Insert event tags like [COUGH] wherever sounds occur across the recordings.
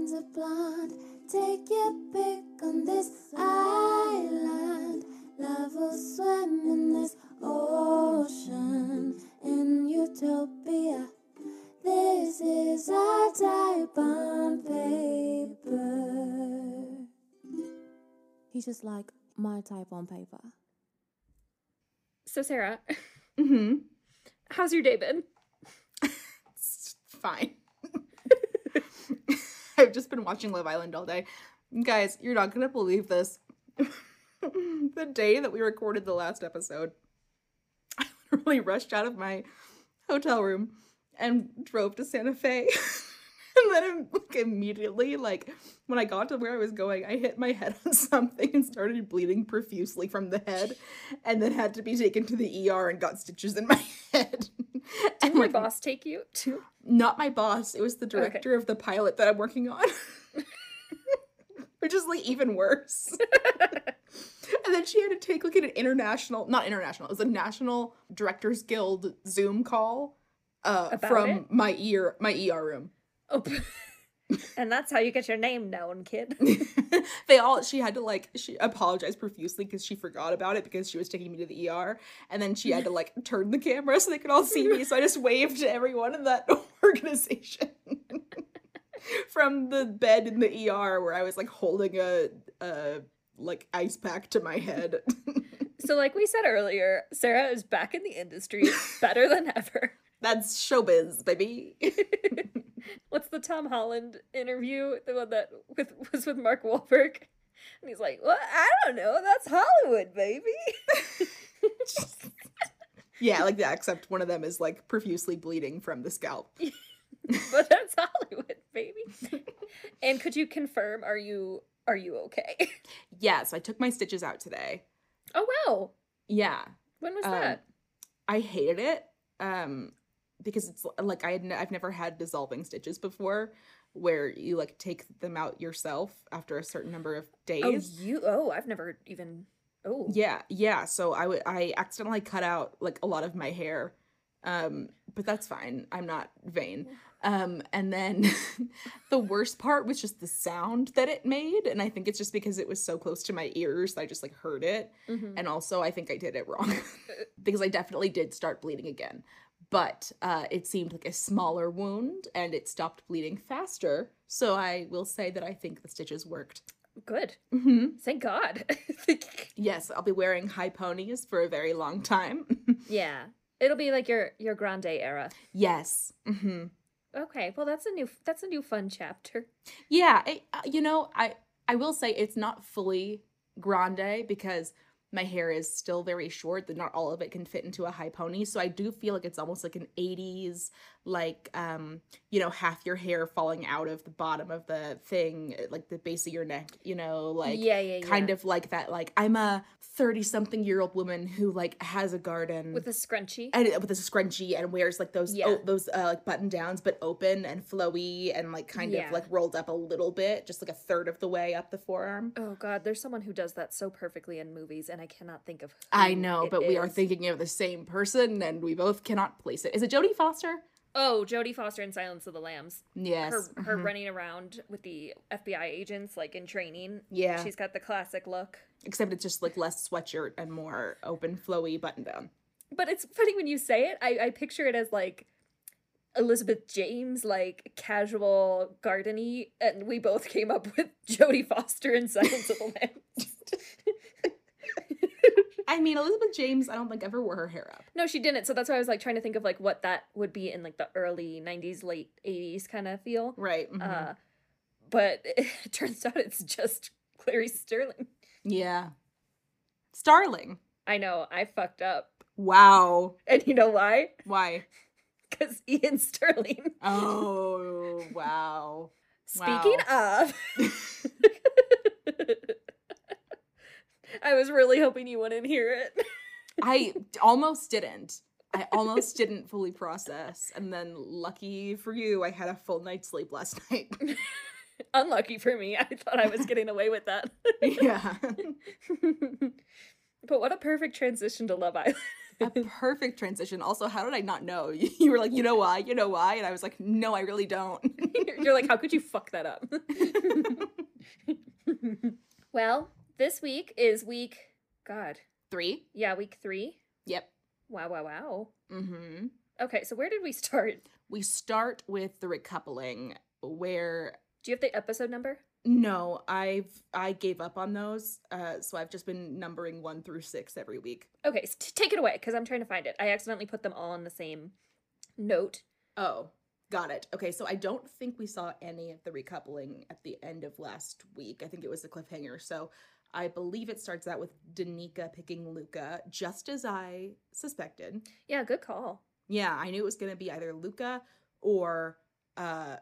one's a blonde. Take your pick on this island. Love will swim in this ocean in utopia. This is our type on paper. He's just like my type on paper. So Sarah, Mm-hmm. how's your day been? [LAUGHS] It's fine. I've just been watching Love Island all day. Guys, you're not gonna believe this. [LAUGHS] the day that we recorded the last episode, [LAUGHS] I literally rushed out of my hotel room and drove to Santa Fe. [LAUGHS] [LAUGHS] and then like immediately, like when I got to where I was going, I hit my head [LAUGHS] on something and started bleeding profusely from the head, and then had to be taken to the ER and got stitches in my [LAUGHS] head. Did and my like, boss take you too? not my boss. It was the director of the pilot that I'm working on. Which is like even worse. and then she had to take like an international, not international, it was a national directors guild Zoom call uh from it? my ear my ER room. Oh, [LAUGHS] and that's how you get your name known, kid. [LAUGHS] they all she had to like she apologized profusely because she forgot about it because she was taking me to the ER and then she had to like turn the camera so they could all see me so I just waved to everyone in that [LAUGHS] organization from the bed in the ER where I was like holding a a like ice pack to my head. so, like we said earlier, Sarah is back in the industry, better than ever. That's showbiz, baby. [LAUGHS] What's the Tom Holland interview? The one that with was with Mark Wahlberg, and he's like, "Well, I don't know. That's Hollywood, baby." [LAUGHS] yeah, like that except one of them is like profusely bleeding from the scalp. [LAUGHS] but that's Hollywood, baby. and could you confirm? Are you are you okay? Yeah, so I took my stitches out today. Oh wow, Yeah. when was Um, that? I hated it um because it's like I had n- I've never had dissolving stitches before where you like take them out yourself after a certain number of days. Oh, you. Oh, I've never even. Oh, Yeah, yeah, so I would I accidentally cut out like a lot of my hair. Um but that's fine. I'm not vain. Um and then [LAUGHS] the worst part was just the sound that it made and I think it's just because it was so close to my ears I just like heard it. Mhm. and also I think I did it wrong [LAUGHS] because I definitely did start bleeding again. But uh, it seemed like a smaller wound and it stopped bleeding faster. So I will say that I think the stitches worked. good. hmm Thank God. [LAUGHS] Yes, I'll be wearing high ponies for a very long time. [LAUGHS] yeah, it'll be like your your grande era. yes. hmm Okay, well that's a new that's a new fun chapter. Yeah, I, uh, you know, I I will say it's not fully grande because my hair is still very short that not all of it can fit into a high pony so i do feel like it's almost like an 80s like um you know half your hair falling out of the bottom of the thing like the base of your neck you know like yeah, yeah, yeah. kind of like that like i'm a 30 something year old woman who like has a garden with a scrunchie. and with a scrunchie and wears like those Yeah. oh, those uh, like button downs but open and flowy and like kind Yeah. of like rolled up a little bit just like a third of the way up the forearm Oh God, there's someone who does that so perfectly in movies, and I cannot think of. i know it but we are thinking of the same person and we both cannot place it is it jodie foster Oh, Jodie Foster in Silence of the Lambs. yes Her her mhm. running around with the FBI agents like in training. yeah She's got the classic look. except it's just like less sweatshirt and more open flowy button down But it's funny when you say it. I, I picture it as like Elizabeth James, like casual gardeny, and we both came up with [LAUGHS] Jodie Foster in Silence of the [LAUGHS] Lambs. [LAUGHS] i mean elizabeth james i don't think ever wore her hair up no, she didn't. So that's why I was like trying to think of like what that would be in like the early '90s, late '80s kind of feel. right mhm. Uh, but [LAUGHS] it turns out it's just Clary Sterling. yeah starling I know I fucked up, wow and you know why? why [LAUGHS] Because Iain Stirling. oh [LAUGHS] wow Speaking of, I was really hoping you wouldn't hear it. [LAUGHS] I almost didn't. I almost didn't fully process. And then, lucky for you, I had a full night's sleep last night. [LAUGHS] Unlucky for me. I thought I was getting away with that. [LAUGHS] yeah. but what a perfect transition to Love Island. a perfect transition. Also, how did I not know? You were like, you know why? You know why? And I was like, no, I really don't. You're like, how could you fuck that up? well, this week is week, God, Three. yeah, week three. Yep. Wow, wow, wow. Mm-hmm. Okay, so where did we start? We start with the recoupling, where Do you have the episode number? no, I've I gave up on those. Uh, so I've just been numbering one through six every week. Okay, so t- take it away because I'm trying to find it. I accidentally put them all on the same note. Oh, got it. Okay, so I don't think we saw any of the recoupling at the end of last week. I think it was a cliffhanger. So I believe it starts out with Danica picking Luca, just as I suspected. Yeah, good call. Yeah, I knew it was going to be either Luca or uh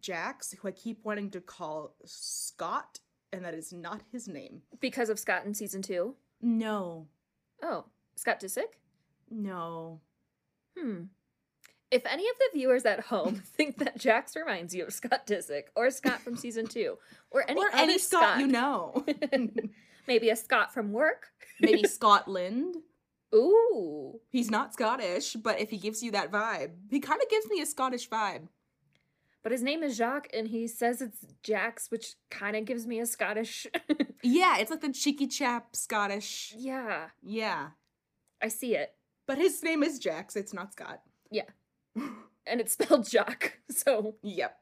Jax, who I keep wanting to call Scott, and that is not his name. Because of Scott in season two. No, Oh, Scott Disick? no. Hmm. If any of the viewers at home [LAUGHS] think that Jax reminds you of Scott Disick or Scott from season two or any or other any Scott, you know. [LAUGHS] maybe a Scott from work. Maybe [LAUGHS] Scotland. Ooh, He's not Scottish, but if he gives you that vibe, he kind of gives me a Scottish vibe. but his name is Jacques and he says it's Jax, which kind of gives me a Scottish. Yeah, it's like the cheeky chap Scottish. yeah, Yeah. I see it, But his name is Jax, it's not Scott. And it's spelled Jock, so Yep.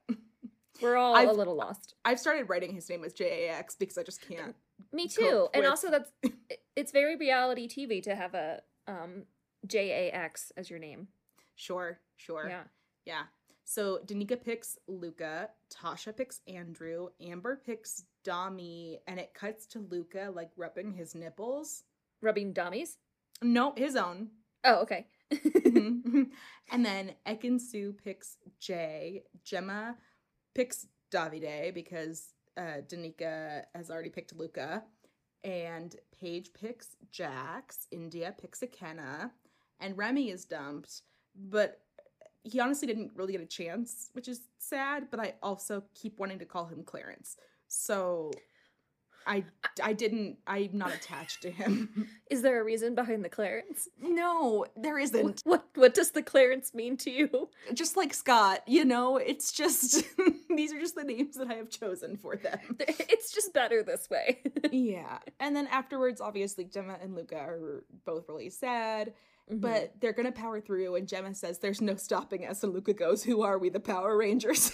we're all I've- a little lost. I've started writing his name as J A X because I just can't. Me too, and with- also that's [LAUGHS] it's very reality TV to have a um J A X as your name. Sure, sure. Yeah. Yeah. So Danica picks Luca, Tasha picks Andrew, Amber picks Dami, and it cuts to Luca like rubbing his nipples. Rubbing dummies. No, his own. Oh, okay. Mhm. [LAUGHS] and then Ekin-Su picks Jay. Gemma picks Davide because uh, Danica has already picked Luca. And Paige picks Jax. India picks Ikenna. And Remy is dumped. But he honestly didn't really get a chance, which is sad. But I also keep wanting to call him Clarence. So I, I didn't, I'm not attached to him. [LAUGHS] Is there a reason behind the Clarence? no, there isn't. What what does the Clarence mean to you? just like Scott, you know, it's just [LAUGHS] these are just the names that I have chosen for them. [LAUGHS] It's just better this way. yeah. And then afterwards, obviously, Gemma and Luca are both really sad, Mm-hmm. but they're gonna power through. And Gemma says, There's no stopping us. And Luca goes, Who are we, the Power Rangers?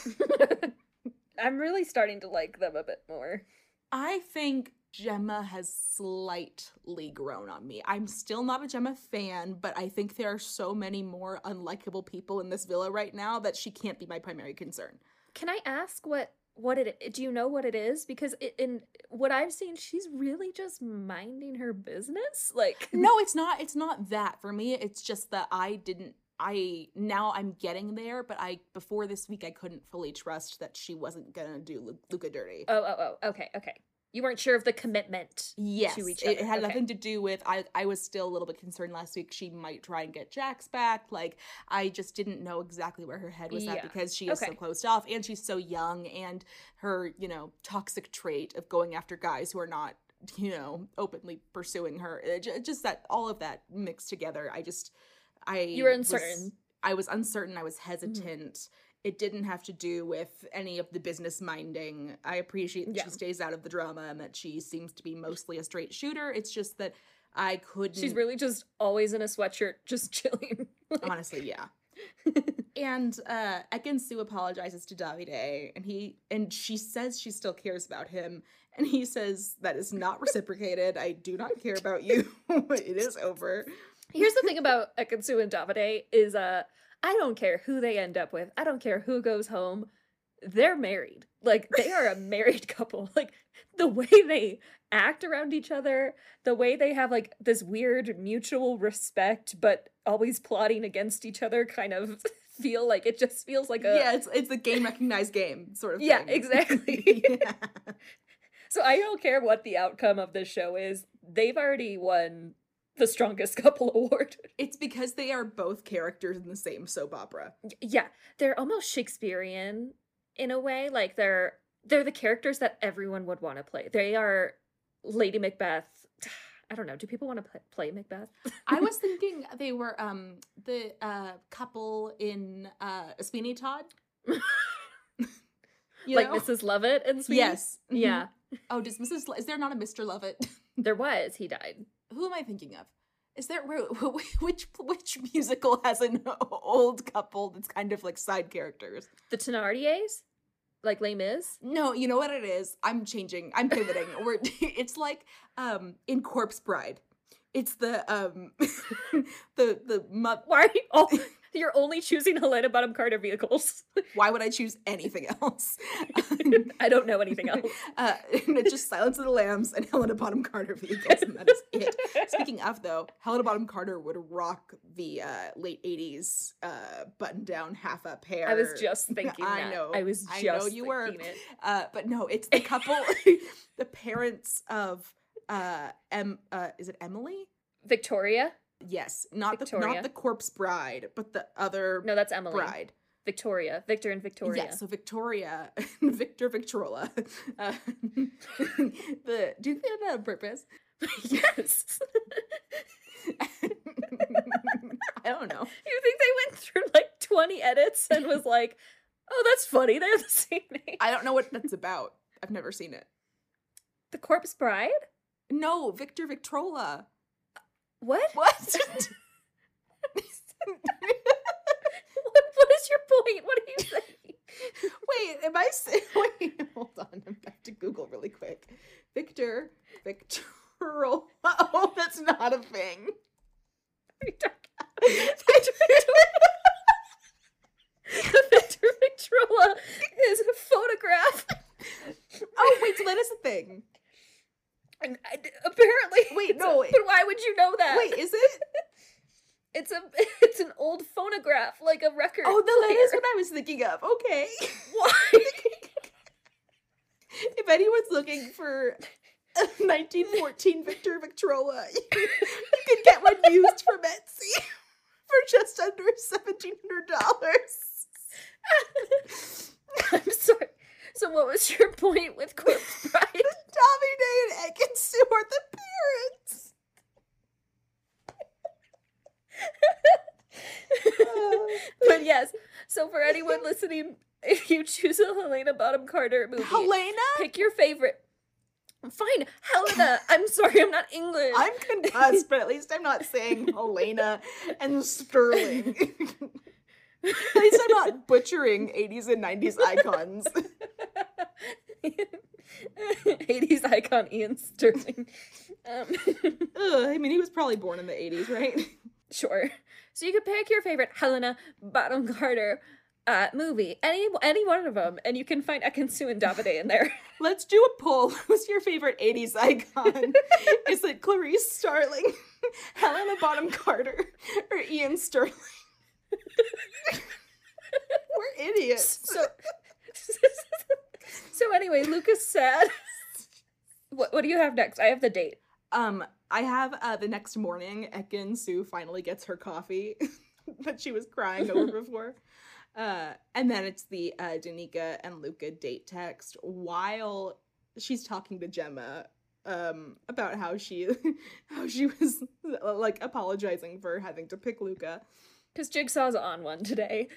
I'm really starting to like them a bit more. I think Gemma has slightly grown on me. I'm still not a Gemma fan, but I think there are so many more unlikable people in this villa right now that she can't be my primary concern. Can I ask what what it do you know what it is because it, in what I've seen she's really just minding her business like no it's not it's not that for me it's just that i didn't i now i'm getting there but i before this week i couldn't fully trust that she wasn't gonna do luca dirty Oh oh oh okay okay. You weren't sure of the commitment. yes to each other. it, had okay. nothing to do with i i was still a little bit concerned last week she might try and get jax back like i just didn't know exactly where her head was Yeah. at because she is so closed off and she's so young and her you know toxic trait of going after guys who are not you know openly pursuing her just that all of that mixed together i just i You were was- uncertain. Mm-hmm. i was uncertain i was hesitant it didn't have to do with any of the business minding i appreciate that Yeah. she stays out of the drama and that she seems to be mostly a straight shooter it's just that i couldn't She's really just always in a sweatshirt, [LAUGHS] just chilling. honestly yeah [LAUGHS] and uh Ekin-Su apologizes to Davide and he and she says she still cares about him and he says that is not reciprocated I do not care about you [LAUGHS] it is over Here's the thing [LAUGHS] about Ekin-Su and Davide is uh I don't care who they end up with. I don't care who goes home. They're married. Like they are a [LAUGHS] married couple. [LAUGHS] Like the way they act around each other, the way they have like this weird mutual respect but always plotting against each other kind of feel like it just feels like a yeah it's it's the game recognized game sort of Yeah, thing. exactly. Yeah. So I don't care what the outcome of this show is. They've already won the strongest [LAUGHS] couple award. it's because they are both characters in the same soap opera yeah they're almost shakespearean in a way like they're they're the characters that everyone would want to play they are lady macbeth [SIGHS] I don't know. Do people want to play, Macbeth? I was [LAUGHS] thinking they were um the uh couple in uh Sweeney Todd. [LAUGHS] Like know? Mrs. Lovett and Sweeney? Yes. Mhm. Yeah. Oh, does Mrs. Lo- is there not a Mr. Lovett? There was. He died. Who am I thinking of? Is there wh- [LAUGHS] wh- which which musical has an [LAUGHS] old couple that's kind of like side characters? The Thenardiers? Like Les Mis? No, you know what it is. I'm changing. I'm pivoting. [LAUGHS] We're, it's like um in Corpse Bride. It's the um the the mo- Why are you all, [LAUGHS] you're only choosing Helena Bonham Carter vehicles? [LAUGHS] why would I choose anything else? [LAUGHS] I don't know anything else. uh, it's just Silence of the Lambs and Helena Bonham Carter vehicles, and that is it. Speaking of though, Helena Bonham Carter would rock the uh, late '80s uh, button-down, half-up hair. I was just thinking I that. know. I was just I know you were. thinking it. Uh, but no, it's the couple, the parents of uh, em, uh, is it Emily? Victoria? Yes, not the not the corpse bride, but the other No, that's Emily. bride. Victoria. Victor and Victoria. Yeah, so Victoria, [LAUGHS] Victor Victrola. [LAUGHS] Uh, [LAUGHS] the do you think that on purpose? yes. I don't know. You think they went through like 20 edits and was like, oh, that's funny. They have the same name. I don't know what that's about. I've never seen it. The Corpse Bride? No, Victor Victrola. What? [LAUGHS] What? [LAUGHS] what? What is your point? What are you saying? [LAUGHS] Wait, am I saying? Wait, hold on. I'm back to Google really quick. Victor Victrola. Oh, that's not a thing. What are you talking Victor. Victor Victrola is a phonograph. Oh, wait, so that is a thing. And I- apparently, [LAUGHS] Wait, no, wait. but why would you know that? Wait, is it? [LAUGHS] it's a [LAUGHS] it's an old phonograph, like a record. Oh, no, that player. is what I was thinking of. Okay. Why? if anyone's looking for a 1914 Victor Victrola, you, you can get one used from Etsy for just under $1,700. I'm sorry. So, what was your point with Corpse [LAUGHS] Bride? Tommy Day and Ekin-Su are the parents. [LAUGHS] but yes, so for anyone listening, if you choose a Helena Bonham Carter movie, Helena? pick your favorite. Fine, Helena. I'm sorry, I'm not English. I'm concussed, uh, [LAUGHS] but at least I'm not saying Helena and Sterling. at least I'm not butchering 80s and 90s icons. [LAUGHS] 80s icon Iain Stirling. Um, [LAUGHS] Ugh, I mean, he was probably born in the 80s, right? [LAUGHS] sure. So you could pick your favorite Helena Bonham Carter uh, movie, any any one of them, and you can find Ekin-Su and Davide in there. Let's do a poll. Who's your favorite 80s icon? Is it Clarice Starling, Helena Bonham Carter, or Iain Stirling? We're idiots. So, so anyway, Lucas said, [LAUGHS] "What what do you have next? I have the date." Um, I have uh, the next morning, Ekin-Su finally gets her coffee [LAUGHS] that she was crying over [LAUGHS] before. Uh, and then it's the uh, Danica and Luca date text while she's talking to Gemma um about how she how she was like apologizing for having to pick Luca Because Jigsaw's on one today.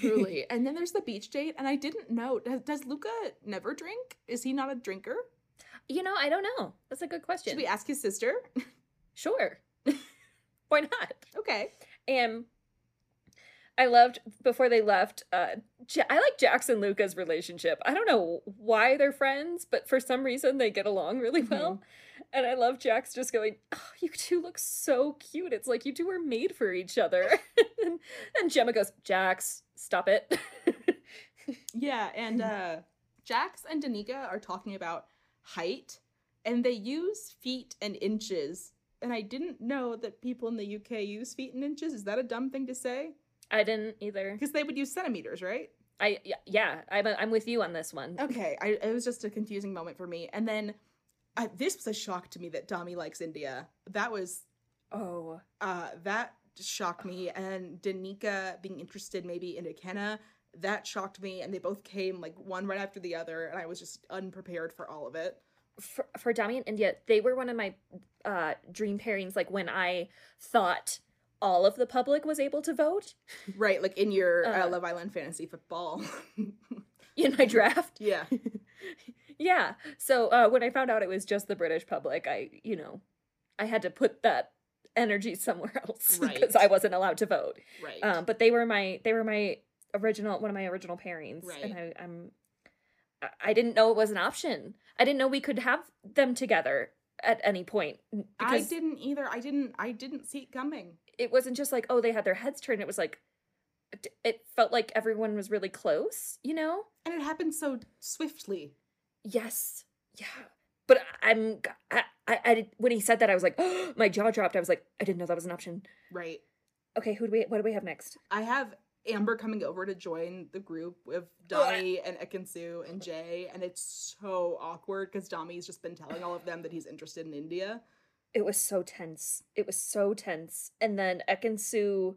truly [LAUGHS] and then there's the beach date and i didn't know does, does luca never drink is he not a drinker you know, I don't know. That's a good question. should we ask his sister [LAUGHS] Sure. [LAUGHS] Why not? okay And I loved before they left. Uh, ja- I like Jackson Luca's relationship. I don't know why they're friends, but for some reason they get along really well. And I love Jax just going, "Oh, you two look so cute. It's like you two are made for each other." [LAUGHS] and, and Gemma goes, "Jax, stop it." [LAUGHS] Yeah, and uh Jax and Danica are talking about height and they use feet and inches. And I didn't know that people in the UK use feet and inches. Is that a dumb thing to say? I didn't either. Because they would use centimeters, right? I yeah, yeah I'm I'm with you on this one. Okay, I, it was just a confusing moment for me. And then uh, this was a shock to me that Dami likes India. That was Oh, uh that shocked me and danica being interested maybe in Ikenna, that shocked me and they both came like one right after the other and i was just unprepared for all of it for, for Dami and India, they were one of my uh dream pairings. Like when I thought all of the public was able to vote [LAUGHS] Right, like in your uh, Uh. Love Island fantasy football. [LAUGHS] in my draft. yeah. [LAUGHS] Yeah. So uh, when I found out it was just the British public, I, you know, I had to put that energy [LAUGHS] somewhere else because Right. I wasn't allowed to vote. Right. Um, but they were my they were my original one of my original pairings, and I, I'm I- didn't know it was an option. I didn't know we could have them together at any point I didn't either. I didn't I didn't see it coming. it wasn't just like oh they had their heads turned. It was like it felt like everyone was really close, you know. And it happened so swiftly. Yes. Yeah. But I'm I, I, I did- when he said that I was like [GASPS] my jaw dropped. I was like I didn't know that was an option. Right. Okay, who do we what do we have next? I have Amber coming over to join the group with Dami and Ekin-Su and Jay, and it's so awkward because Dami's just been telling all of them that he's interested in India. It was so tense. It was so tense. And then Ekin-Su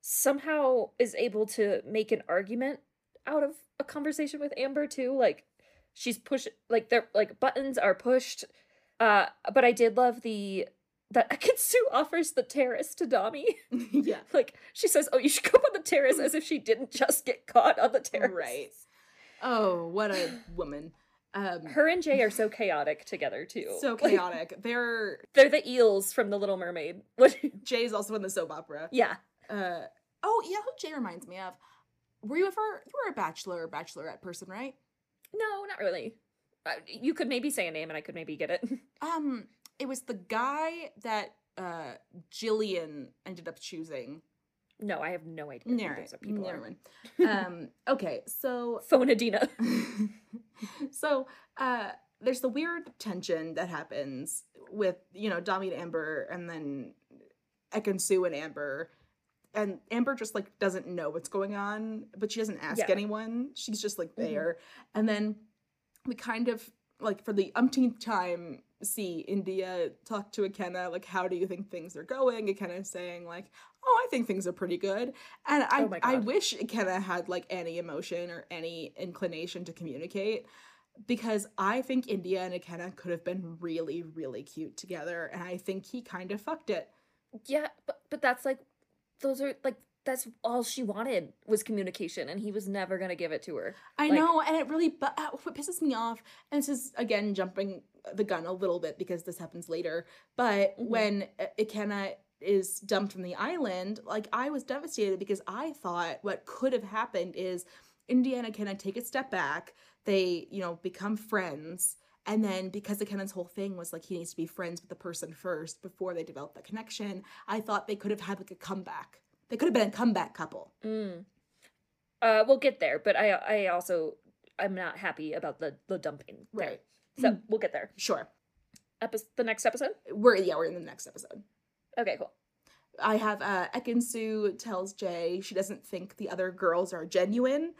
somehow is able to make an argument out of a conversation with Amber too. Like she's push like they're like buttons are pushed. Uh but I did love the that [LAUGHS] Ekin-Su offers the terrace to Dami. [LAUGHS] yeah. [LAUGHS] like she says, "Oh, you should go up on the terrace," as if she didn't just get caught on the terrace. Right. Oh, what a woman. Um Her and Jay are so chaotic together too. so Like, chaotic. They're they're the eels from The Little Mermaid. Jay's also in the soap opera. yeah. Uh oh, yeah, who Jay reminds me of. Were you ever you were a bachelor or bachelorette person, right? No, not really. Uh, you could maybe say a name, and I could maybe get it. [LAUGHS] Um, it was the guy that uh Jillian ended up choosing. no, I have no idea. who Never, those are people never are. mind. [LAUGHS] Um, okay, so Phone Adina. [LAUGHS] so uh there's the weird tension that happens with you know Dami and Amber and then Ekin-Su and Amber and Amber just like doesn't know what's going on but she doesn't ask Yeah. anyone. She's just like Mhm. there. And then we kind of like for the umpteenth time see India talk to Ikenna like how do you think things are going? Ikenna is saying like oh I think things are pretty good. And I Oh I wish Ikenna had like any emotion or any inclination to communicate because I think India and Ikenna could have been really really cute together and I think he kind of fucked it. Yeah, but but that's like, those are like that's all she wanted was communication, and he was never gonna give it to her. I Like- know, and it really but uh, what pisses me off, and this is again jumping the gun a little bit because this happens later. But Mhm. when uh, Ikenna is dumped from the island, like I was devastated because I thought what could have happened is Indiana Ikenna take a step back, they you know become friends. And then because Ikenna's whole thing was like he needs to be friends with the person first before they develop that connection, I thought they could have had like a comeback. They could have been a comeback couple. Mm. Uh, we'll get there, but I I also I'm not happy about the the dumping. there. Right. So we'll get there. Sure. Epi- the next episode. We're yeah, we're in the next episode. Okay, cool. I have uh Ekin-Su tells Jay she doesn't think the other girls are genuine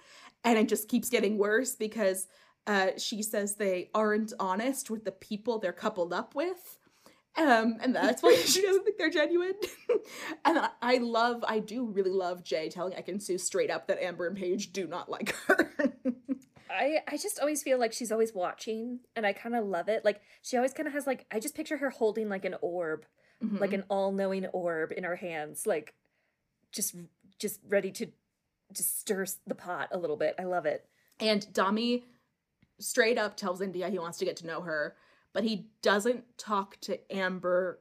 and it just keeps getting worse because uh she says they aren't honest with the people they're coupled up with. Um and that's why she doesn't think they're genuine. [LAUGHS] and I, I love I do really love Jay telling Ekin-Su straight up that Amber and Paige do not like her. [LAUGHS] I I just always feel like she's always watching, and I kind of love it. Like she always kind of has like I just picture her holding like an orb, like an all-knowing orb in her hands, like just just ready to just stir the pot a little bit. I love it. And Dami straight up tells India he wants to get to know her, but he doesn't talk to Amber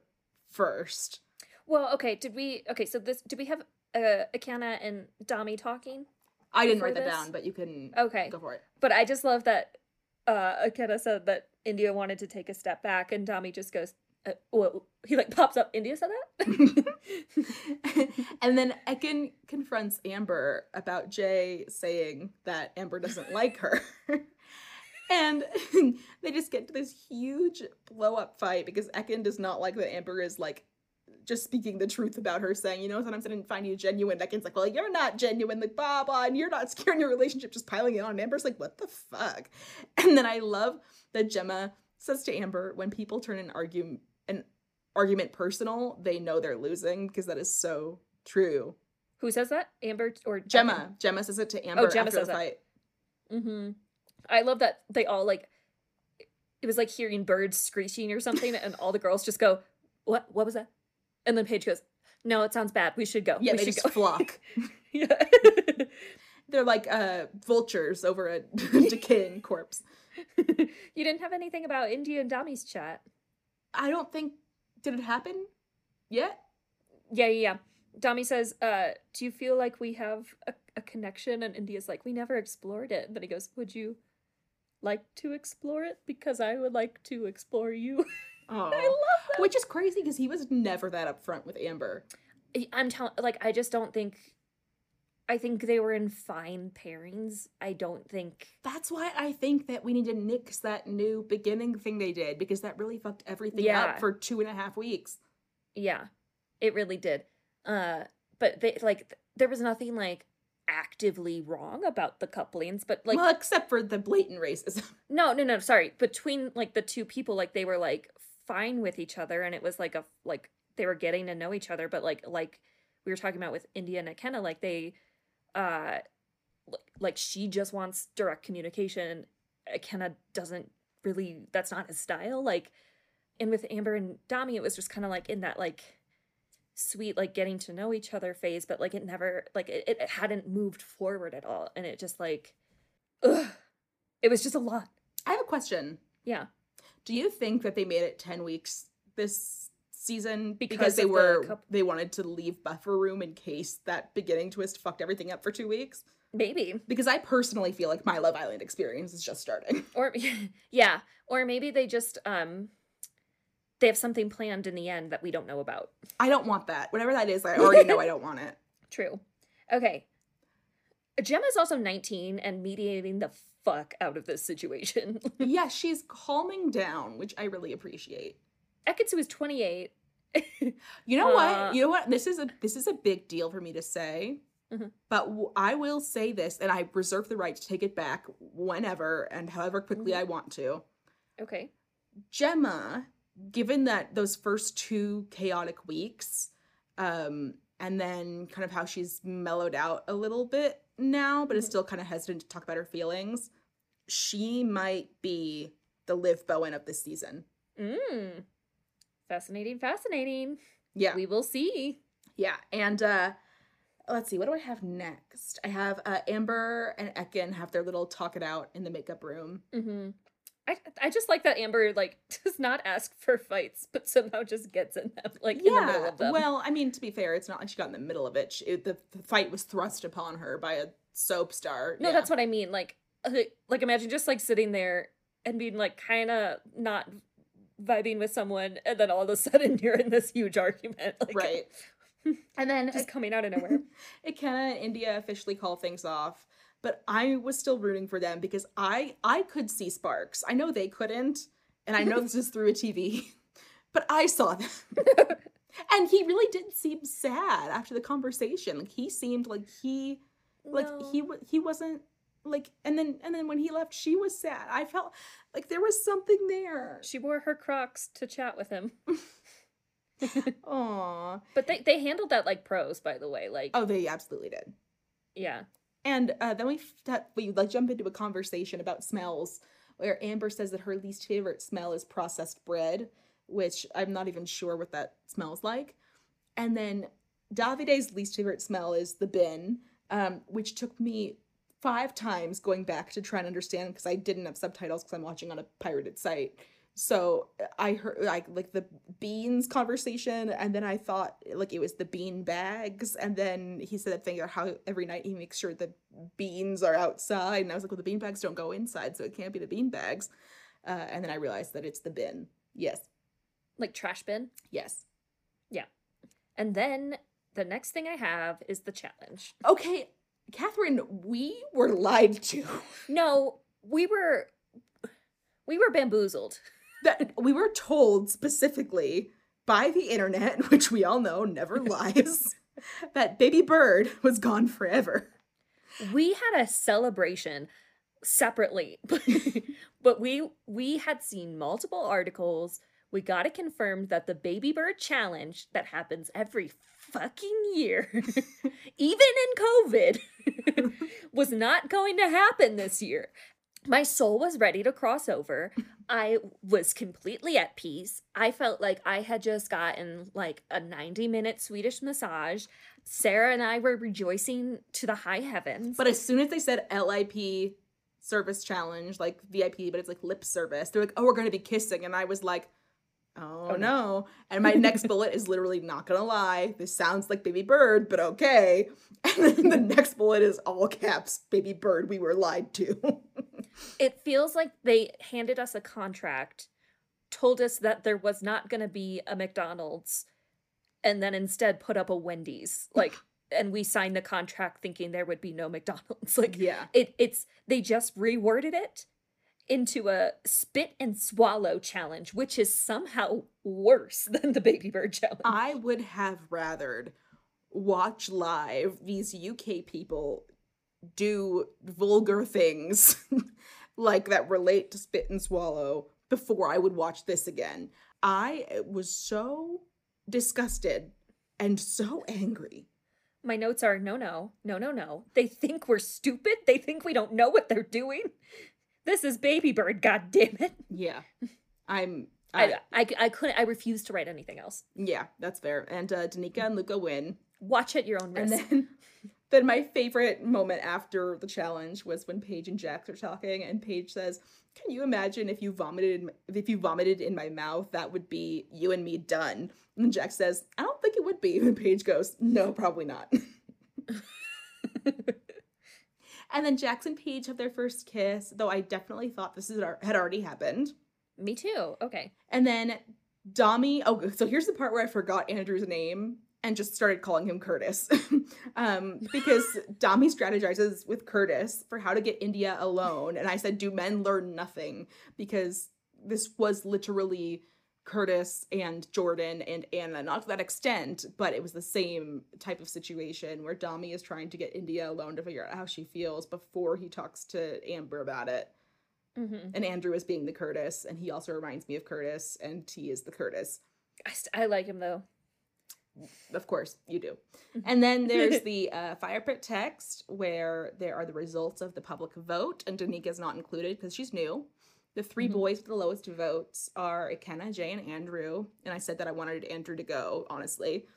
first. Well, okay. Did we? Okay, so this did we have uh, Ikenna and Dami talking? I didn't write that this? down, but you can Okay, go for it. but I just love that uh, Ikenna said that India wanted to take a step back, and Dami just goes. Uh, well, he like pops up. India said that. [LAUGHS] and then Ekin confronts Amber about Jay saying that Amber doesn't like her. [LAUGHS] and [LAUGHS] they just get to this huge blow up fight because Ekin does not like that Amber is like just speaking the truth about her, saying, you know, sometimes I didn't find you genuine. Ekin's like, well, you're not genuine, like blah blah, and you're not secure in your relationship, just piling it on. And Amber's like, what the fuck? [LAUGHS] And then I love that Gemma says to Amber, when people turn an argument an argument personal, they know they're losing because that is so true. Who says that? Amber or Gemma, Gemma says it to Amber Gemma after says the that. fight. Mm-hmm. I love that they all like it was like hearing birds screeching or something, and all the girls just go, "What? What was that?" And then Paige goes, "No, it sounds bad. We should go. Yeah, we they should just go." flock. [LAUGHS] yeah. They're like uh vultures over a [LAUGHS] decaying corpse. you didn't have anything about India and Dami's chat. I don't think did it happen yet? Yeah, yeah, yeah. Dami says, uh, do you feel like we have a, a connection? And India's like, we never explored it. And then he goes, would you like to explore it? Because I would like to explore you. [LAUGHS] Oh, I love that. which is crazy because he was never that upfront with Amber. I'm telling, like, I just don't think. I think they were in fine pairings. I don't think. That's why I think that we need to nix that new beginning thing they did because that really fucked everything Yeah. up for two and a half weeks. Yeah, it really did. Uh, but they like th- there was nothing like actively wrong about the couplings, but like well, except for the blatant racism. [LAUGHS] No, no, no, sorry. Between like the two people, like they were like fine with each other and it was like a like they were getting to know each other, but like like we were talking about with India and Ikenna, like they uh like, like she just wants direct communication. Ikenna doesn't really that's not his style. Like and with Amber and Dami, it was just kind of like in that like sweet like getting to know each other phase, but like it never like it, it hadn't moved forward at all. And it just like ugh, it was just a lot. I have a question. Yeah. Do you think that they made it 10 weeks this season because, Because they of the were they wanted to leave buffer room in case that beginning twist fucked everything up for 2 weeks? Maybe. Because I personally feel like my Love Island experience is just starting. Or [LAUGHS] yeah. Or maybe they just um they have something planned in the end that we don't know about. I don't want that. Whatever that is, I already know I don't want it. [LAUGHS] True. Okay. Gemma's also 19 and mediating the fuck out of this situation. [LAUGHS] yeah, she's calming down, which I really appreciate. Ekin-Su is 28. [LAUGHS] You know Uh, what? You know what? This is a this is a big deal for me to say. Mhm. But w- I will say this, and I reserve the right to take it back whenever and however quickly Mhm. I want to. Okay. Gemma, given that those first two chaotic weeks, um, and then kind of how she's mellowed out a little bit now, but is Mhm. still kind of hesitant to talk about her feelings, she might be the Liv Bowen of this season. Mm. Fascinating, fascinating. Yeah. We will see. Yeah, and uh let's see, what do I have next? I have uh Amber and Ekin have their little talk it out in the makeup room. hmm I I just like that Amber like [LAUGHS] does not ask for fights, but somehow just gets in them, like in the middle of them. well, I mean, to be fair, it's not like she got in the middle of it. She, it the, the fight was thrust upon her by a soap star. no, yeah. that's what I mean. Like, uh, like imagine just like sitting there and being like kind of not vibing with someone, and then all of a sudden [LAUGHS] you're in this huge argument, like right. [LAUGHS] and then just coming out of nowhere. Ikenna and India officially call things off, but I was still rooting for them because I I could see sparks. I know they couldn't, and I know this is through a TV, [LAUGHS] but I saw them. [LAUGHS] and he really didn't seem sad after the conversation. Like he seemed like he like No. he he wasn't like and then and then when he left she was sad. I felt like there was something there. She wore her Crocs to chat with him, [LAUGHS] Aw. but they they handled that like pros, by the way. Like, Oh, they absolutely did. yeah, And uh, then we we like jump into a conversation about smells, where Amber says that her least favorite smell is processed bread, which I'm not even sure what that smells like. And then Davide's least favorite smell is the bin, um, which took me five times going back to try and understand because I didn't have subtitles because I'm watching on a pirated site. So I heard like like the beans conversation, and then I thought like it was the bean bags, and then he said that thing about how every night he makes sure the beans are outside, and I was like, well, the bean bags don't go inside, so it can't be the bean bags. Uh, and then I realized that it's the bin. Yes, like trash bin. yes. Yeah, and then the next thing I have is the challenge. Okay, Catherine, we were lied to. No, we were we were bamboozled. That we were told specifically by the internet, [LAUGHS] which we all know never [LAUGHS] lies, that Baby Bird was gone forever. We had a celebration separately. [LAUGHS] but we we had seen multiple articles. We got it confirmed that the baby bird challenge that happens every fucking year, even in COVID, was not going to happen this year. My soul was ready to cross over. [LAUGHS] I was completely at peace. I felt like I had just gotten like a 90 minute Swedish massage. Sarah and I were rejoicing to the high heavens. But as soon as they said LIP service challenge, like VIP, but it's like lip service, they're like, oh, we're going to be kissing. And I was like, oh, Oh, no. no. And my next [LAUGHS] bullet is literally not to lie. This sounds like Baby Bird, but okay. [LAUGHS] And then the next bullet is all caps Baby Bird, we were lied to. [LAUGHS] it feels like they handed us a contract, told us that there was not to be a McDonald's, and then instead put up a Wendy's. Like, and we signed the contract thinking there would be no McDonald's. Like, yeah. it it's they just reworded it into a spit and swallow challenge, which is somehow worse [LAUGHS] than the baby bird challenge. I would have rathered watch live these UK people do vulgar things [LAUGHS] like that relate to spit and swallow before I would watch this again. I was so disgusted and so angry. My notes are no, no, no, no, no. They think we're stupid. They think we don't know what they're doing. This is Baby Bird, god damn it. Yeah. I'm I, I, I, I couldn't, I refuse to write anything else. yeah, that's fair. And uh Danica and Luca win. Watch at your own risk. And then [LAUGHS] then my favorite moment after the challenge was when Paige and Jax are talking and Paige says, "Can you imagine if you vomited in, if you vomited in my mouth, that would be you and me done." And Jax says, "I don't think it would be." And Paige goes, "No, probably not." [LAUGHS] [LAUGHS] and then and Paige have their first kiss, though I definitely thought this is, had already happened. Me too. Okay. And then Dami, oh, so here's the part where I forgot Andrew's name and just started calling him Curtis. [LAUGHS] um, because [LAUGHS] Dami strategizes with Curtis for how to get India alone. And I said, Do men learn nothing? Because this was literally Curtis and Jordan and Anna, not to that extent, but it was the same type of situation where Dami is trying to get India alone to figure out how she feels before he talks to Amber about it Mm-hmm. and Andrew is being the Curtis, and he also reminds me of Curtis, and he is the Curtis. I, st- I like him though. Of course, you do. And then [LAUGHS] there's the uh, fire pit text where there are the results of the public vote, and Danica's not included because she's new. The 3 Mhm. boys with the lowest votes are Ikenna, Jay, and Andrew. And I said that I wanted Andrew to go, honestly.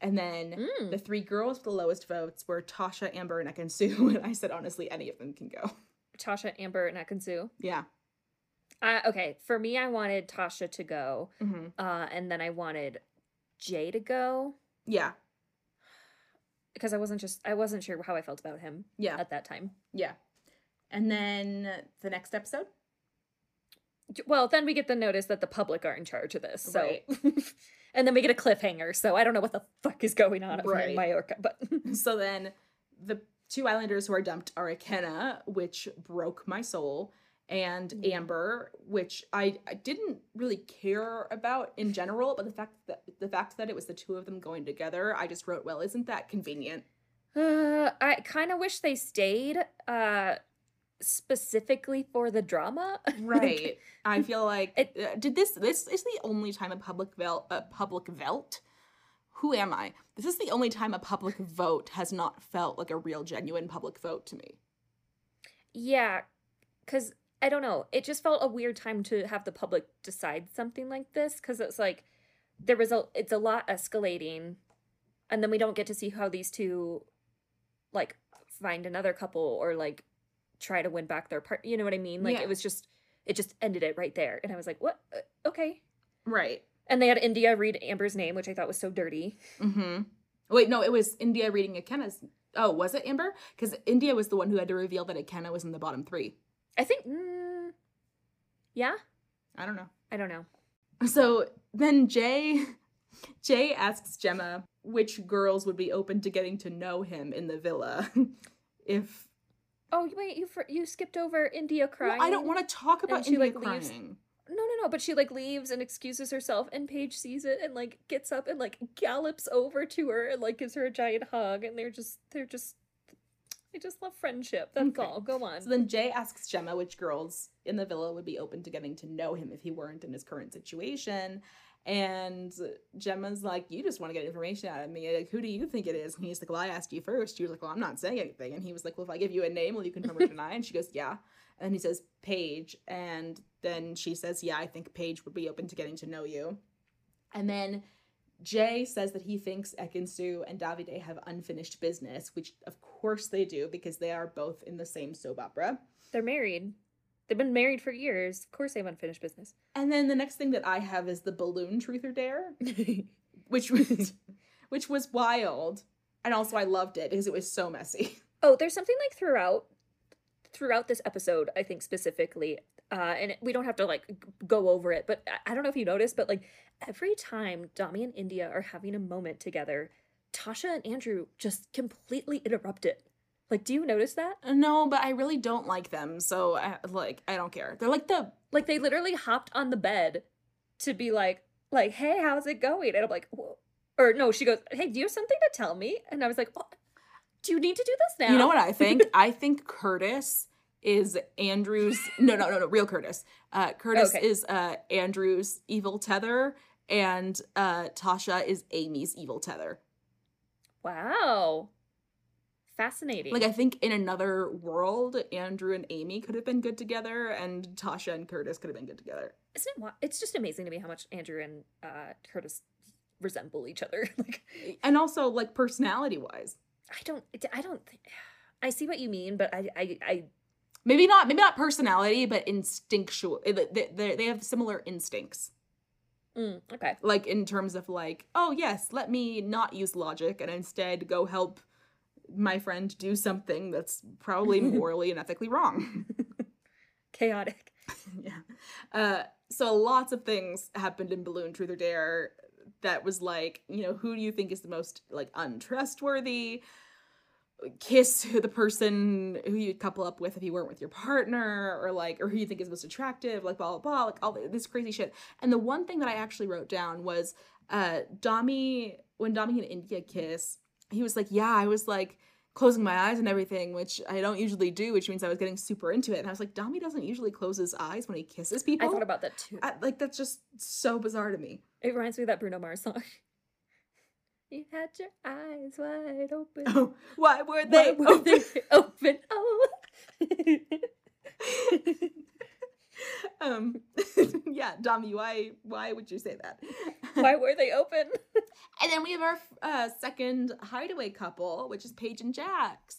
And then Mm. the three girls with the lowest votes were Tasha, Amber, and Ekin-Su. [LAUGHS] And I said, honestly, any of them can go. Tasha, Amber, and Ekin-Su. Yeah. Uh, okay, for me, I wanted Tasha to go, hmm uh, and then I wanted Jay to go Yeah. because I wasn't just I wasn't sure how I felt about him Yeah. at that time. Yeah. And then the next episode? Well, then we get the notice that the public are in charge of this, so Right. [LAUGHS] and then we get a cliffhanger. So I don't know what the fuck is going on here in Right. Mallorca, but [LAUGHS] So then the two islanders who are dumped are Ikenna, which broke my soul, and Mhm. Amber, which I, I didn't really care about in general, but the fact that the fact that it was the two of them going together, I just wrote, well, isn't that convenient? uh, I kind of wish they stayed uh, specifically for the drama. [LAUGHS] Like, Right. I feel like It- uh, did this this is the only time a public vel a public velt who am I? This is the only time a public vote has not felt like a real genuine public vote to me. Yeah, because I don't know. It just felt a weird time to have the public decide something like this because it's like there was a it's a lot escalating, and then we don't get to see how these two like find another couple or like try to win back their part. You know what I mean? Like Yeah. it was just it just ended it right there, and I was like, what? Uh, okay. Right. And they had India read Amber's name, which I thought was so dirty. Mm-hmm. Wait, no, it was India reading Ikenna's. Oh, was it Amber? Because India was the one who had to reveal that Ikenna was in the bottom three. I think, mm, yeah, I don't know. I don't know. So then Jay, [LAUGHS] Jay asks Gemma which girls would be open to getting to know him in the villa. [LAUGHS] if Oh wait, you for, you skipped over India crying. well, I don't want to talk about India like, leaves- crying. No, no, no. But she like leaves and excuses herself, and Paige sees it and like gets up and like gallops over to her and like gives her a giant hug, and they're just they're just I just love friendship. That's Okay. all. Go on. So then Jay asks Gemma which girls in the villa would be open to getting to know him if he weren't in his current situation. And Gemma's like, You just want to get information out of me. Like, who do you think it is? And he's like, Well, I asked you first. She was like, Well, I'm not saying anything. And he was like, Well, if I give you a name, will you confirm or [LAUGHS] deny? And she goes, Yeah. And he says, Paige. And then she says, Yeah, I think Paige would be open to getting to know you. And then Jay says that he thinks Ekinsu and Davide have unfinished business, which of course they do because they are both in the same soap opera. They're married. They've been married for years. Of course they have unfinished business. And then the next thing that I have is the balloon truth or dare, [LAUGHS] which was which was wild. And also I loved it because it was so messy. Oh, there's something like throughout throughout this episode, I think specifically, uh, and we don't have to like go over it, but I- don't know if you noticed, but like every time Dami and India are having a moment together, Tasha and Andrew just completely interrupt it. Like, do you notice that? No, but I really don't like them. So I, like I don't care. They're like the Like they literally hopped on the bed to be like, like, hey, how's it going? And I'm like, Whoa. or no, she goes, hey, do you have something to tell me? And I was like, oh, do you need to do this now? You know what I [LAUGHS] think? I think Curtis is Andrew's no no no no real Curtis. Uh Curtis Okay. is uh Andrew's evil tether and uh Tasha is Amy's evil tether. Wow. Fascinating. Like I think in another world Andrew and Amy could have been good together and Tasha and Curtis could have been good together. Isn't it? It's just amazing to me how much Andrew and uh, Curtis resemble each other. [LAUGHS] like, And also like personality wise. I don't. I don't. Think, I see what you mean, but I. I. I Maybe not maybe not personality but instinctual. eh, They, they, they have similar instincts. mm, okay. like in terms of like oh yes let me not use logic and instead go help my friend do something that's probably [LAUGHS] morally and ethically wrong. [LAUGHS] Chaotic. [LAUGHS] yeah. Uh so lots of things happened in balloon truth or dare that was like you know who do you think is the most like untrustworthy? Kiss the person who you'd couple up with if you weren't with your partner or like or who you think is most attractive like blah blah blah like all this crazy shit. And the one thing that i actually wrote down was uh dami when dami and indiyah kiss he was like yeah i was like closing my eyes and everything which i don't usually do which means i was getting super into it and i was like dami doesn't usually close his eyes when he kisses people I thought about that too. I- like that's just so bizarre to me It reminds me of that Bruno Mars song. [LAUGHS] You had your eyes wide open. oh why were Why they were open? they open? [LAUGHS] Oh. [LAUGHS] [LAUGHS] um [LAUGHS] yeah dami why why would you say that Why [LAUGHS] were they open? and then we have our uh second hideaway couple which is paige and jax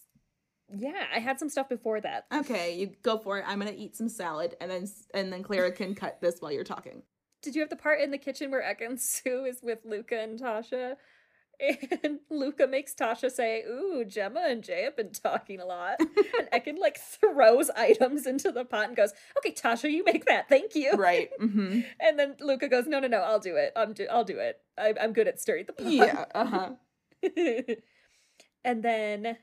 Yeah, I had some stuff before that. okay you go for it i'm gonna eat some salad and then and then clara can cut this while you're talking Did you have the part in the kitchen where Ekin-Su is with Luca and Tasha? And [LAUGHS] Luca makes Tasha say, Ooh, Gemma and Jay have been talking a lot. and [LAUGHS] Ekin like throws items into the pot and goes, Okay, Tasha, you make that. Thank you. right [LAUGHS] mm-hmm. And then Luca goes, No, no, no, I'll do it. I'm do- I'll do it. I- I'm good at stirring the pot. yeah uh-huh and then I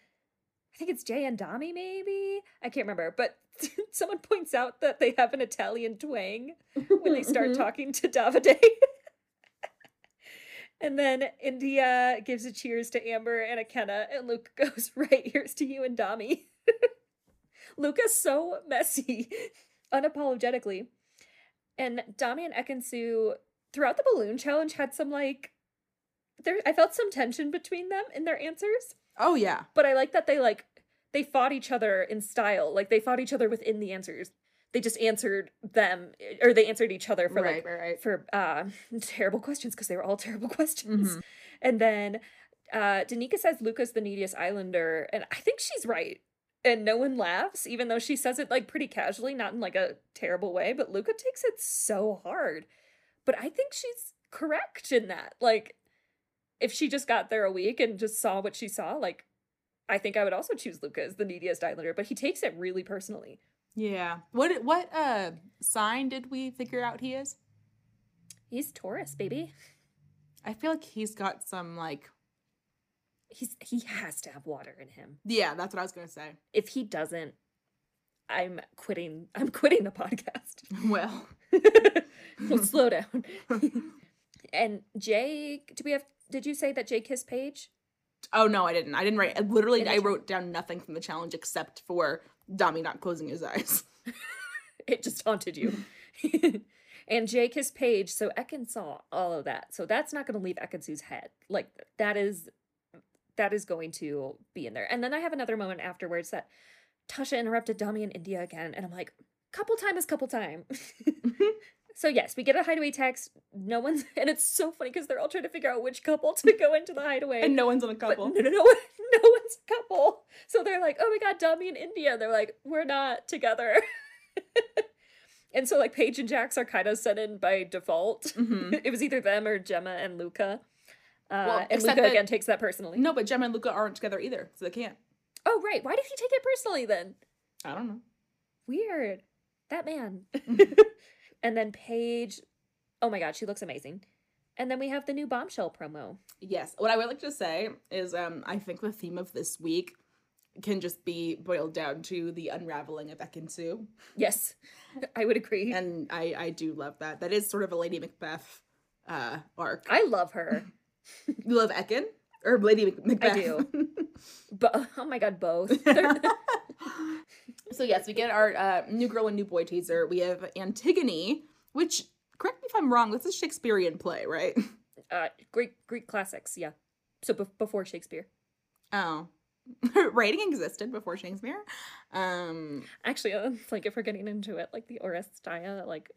think it's Jay and Dami, maybe? I can't remember. But someone points out that they have an Italian twang when they start Mhm. talking to Davide. And then Indiyah gives a cheers to Amber and Ikenna, and Luke [LAUGHS] goes, Right, here's to you and Dami. [LAUGHS] Luca's so messy, [LAUGHS] unapologetically. And Dami and Ekin-Su, throughout the balloon challenge, had some like there I felt some tension between them in their answers, oh yeah but I like that they like they fought each other in style. Like they fought each other within the answers. They just answered them or they answered each other for right like right right for uh [LAUGHS] terrible questions because they were all [LAUGHS] terrible questions. Mhm. And then uh Danica says Luca's the neediest islander, and I think she's right. And no one laughs, even though she says it like pretty casually, not in like a terrible way, but Luca takes it so hard. But I think she's correct in that. Like, if she just got there a week and just saw what she saw, like, I think I would also choose Luca as the neediest islander, but he takes it really personally. Yeah what what uh sign did we figure out he is He's Taurus, baby. i feel like he's got some like He's he has to have water in him. yeah that's what i was gonna say If he doesn't, I'm quitting. I'm quitting the podcast. [LAUGHS] well [LAUGHS] well, slow down. [LAUGHS] and Jay, do we have? Did you say that Jay kissed Paige? Oh no, I didn't. I didn't write. I literally, I wrote down nothing from the challenge except for Dami not closing his eyes. [LAUGHS] It just haunted you. [LAUGHS] And Jay kissed Paige, so Ekin saw all of that. So that's not going to leave Ekin-Su's head. Like that is that is going to be in there. And then I have another moment afterwards that Tasha interrupted Dami in Indiyah again, and I'm like, couple time is couple time. [LAUGHS] Mm-hmm. So yes, we get a hideaway text. No one's, [LAUGHS] and it's so funny because they're all trying to figure out which couple to go into the hideaway. and no one's on a But couple. no, no, no, [LAUGHS] no one's a couple. So they're like, oh my god, Dami in Indiyah. They're like, we're not together. [LAUGHS] and so like Paige and Jax are kind of set in by default. Mhm. it was either them or Gemma and Luca. Uh, Well, and Luca that- again takes that personally. No, but Gemma and Luca aren't together either, so they can't. Oh right, why did he take it personally then? I don't know. Weird. That man. And then Paige, oh my god, she looks amazing. And then we have the new bombshell promo. Yes. What I would like to say is um I think the theme of this week can just be boiled down to the unraveling of Ekin-Su. Yes, I would agree. And I I do love that. That is sort of a Lady Macbeth uh arc. I love her. [LAUGHS] you love Ekin? Or Lady Mac- Macbeth? do. [LAUGHS] But oh my god, both. [LAUGHS] So yes, we get our uh, new girl and new boy teaser. We have Antigone, which correct me if I'm wrong. This is a Shakespearean play, right? uh, Greek Greek classics, yeah. So be- before Shakespeare. Oh, [LAUGHS] writing existed before Shakespeare. Um, Actually, uh, like if we're getting into it, like the Oresteia, like,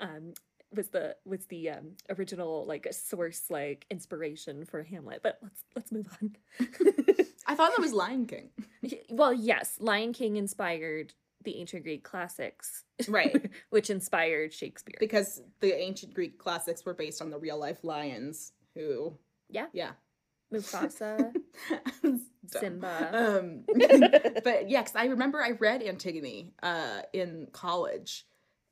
um, was the was the um original like source like inspiration for Hamlet. But let's let's move on. I thought that was Lion King. [LAUGHS] well, yes, Lion King inspired the ancient Greek classics, Right. [LAUGHS] which inspired Shakespeare. because the ancient Greek classics were based on the real life lions who Yeah. yeah Mufasa, [LAUGHS] Simba. um but yeah because i remember i read antigone uh in college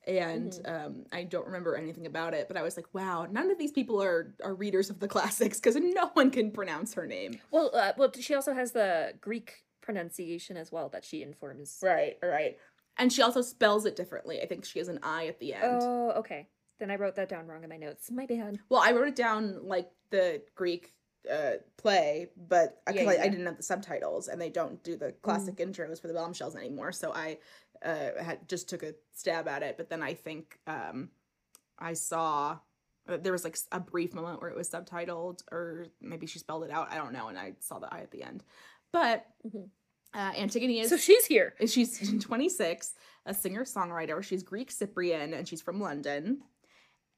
and Mm-hmm. um i don't remember anything about it but i was like wow none of these people are are readers of the classics because no one can pronounce her name Well, uh, well, she also has the Greek pronunciation as well that she informs. right right and she also spells it differently i think she has an i at the end Oh, okay. Then I wrote that down wrong in my notes. My bad. Well, I wrote it down like the Greek uh, play, but I, 'cause Yeah, I. I didn't have the subtitles, and they don't do the classic intros for the bombshells anymore. So I uh, had just took a stab at it, but then I think um, I saw uh, there was like a brief moment where it was subtitled, or maybe she spelled it out. I don't know, and I saw the I at the end. But Mhm. uh, Antigone is So she's here. [LAUGHS] She's 26, a singer songwriter. She's Greek Cyprian and she's from London.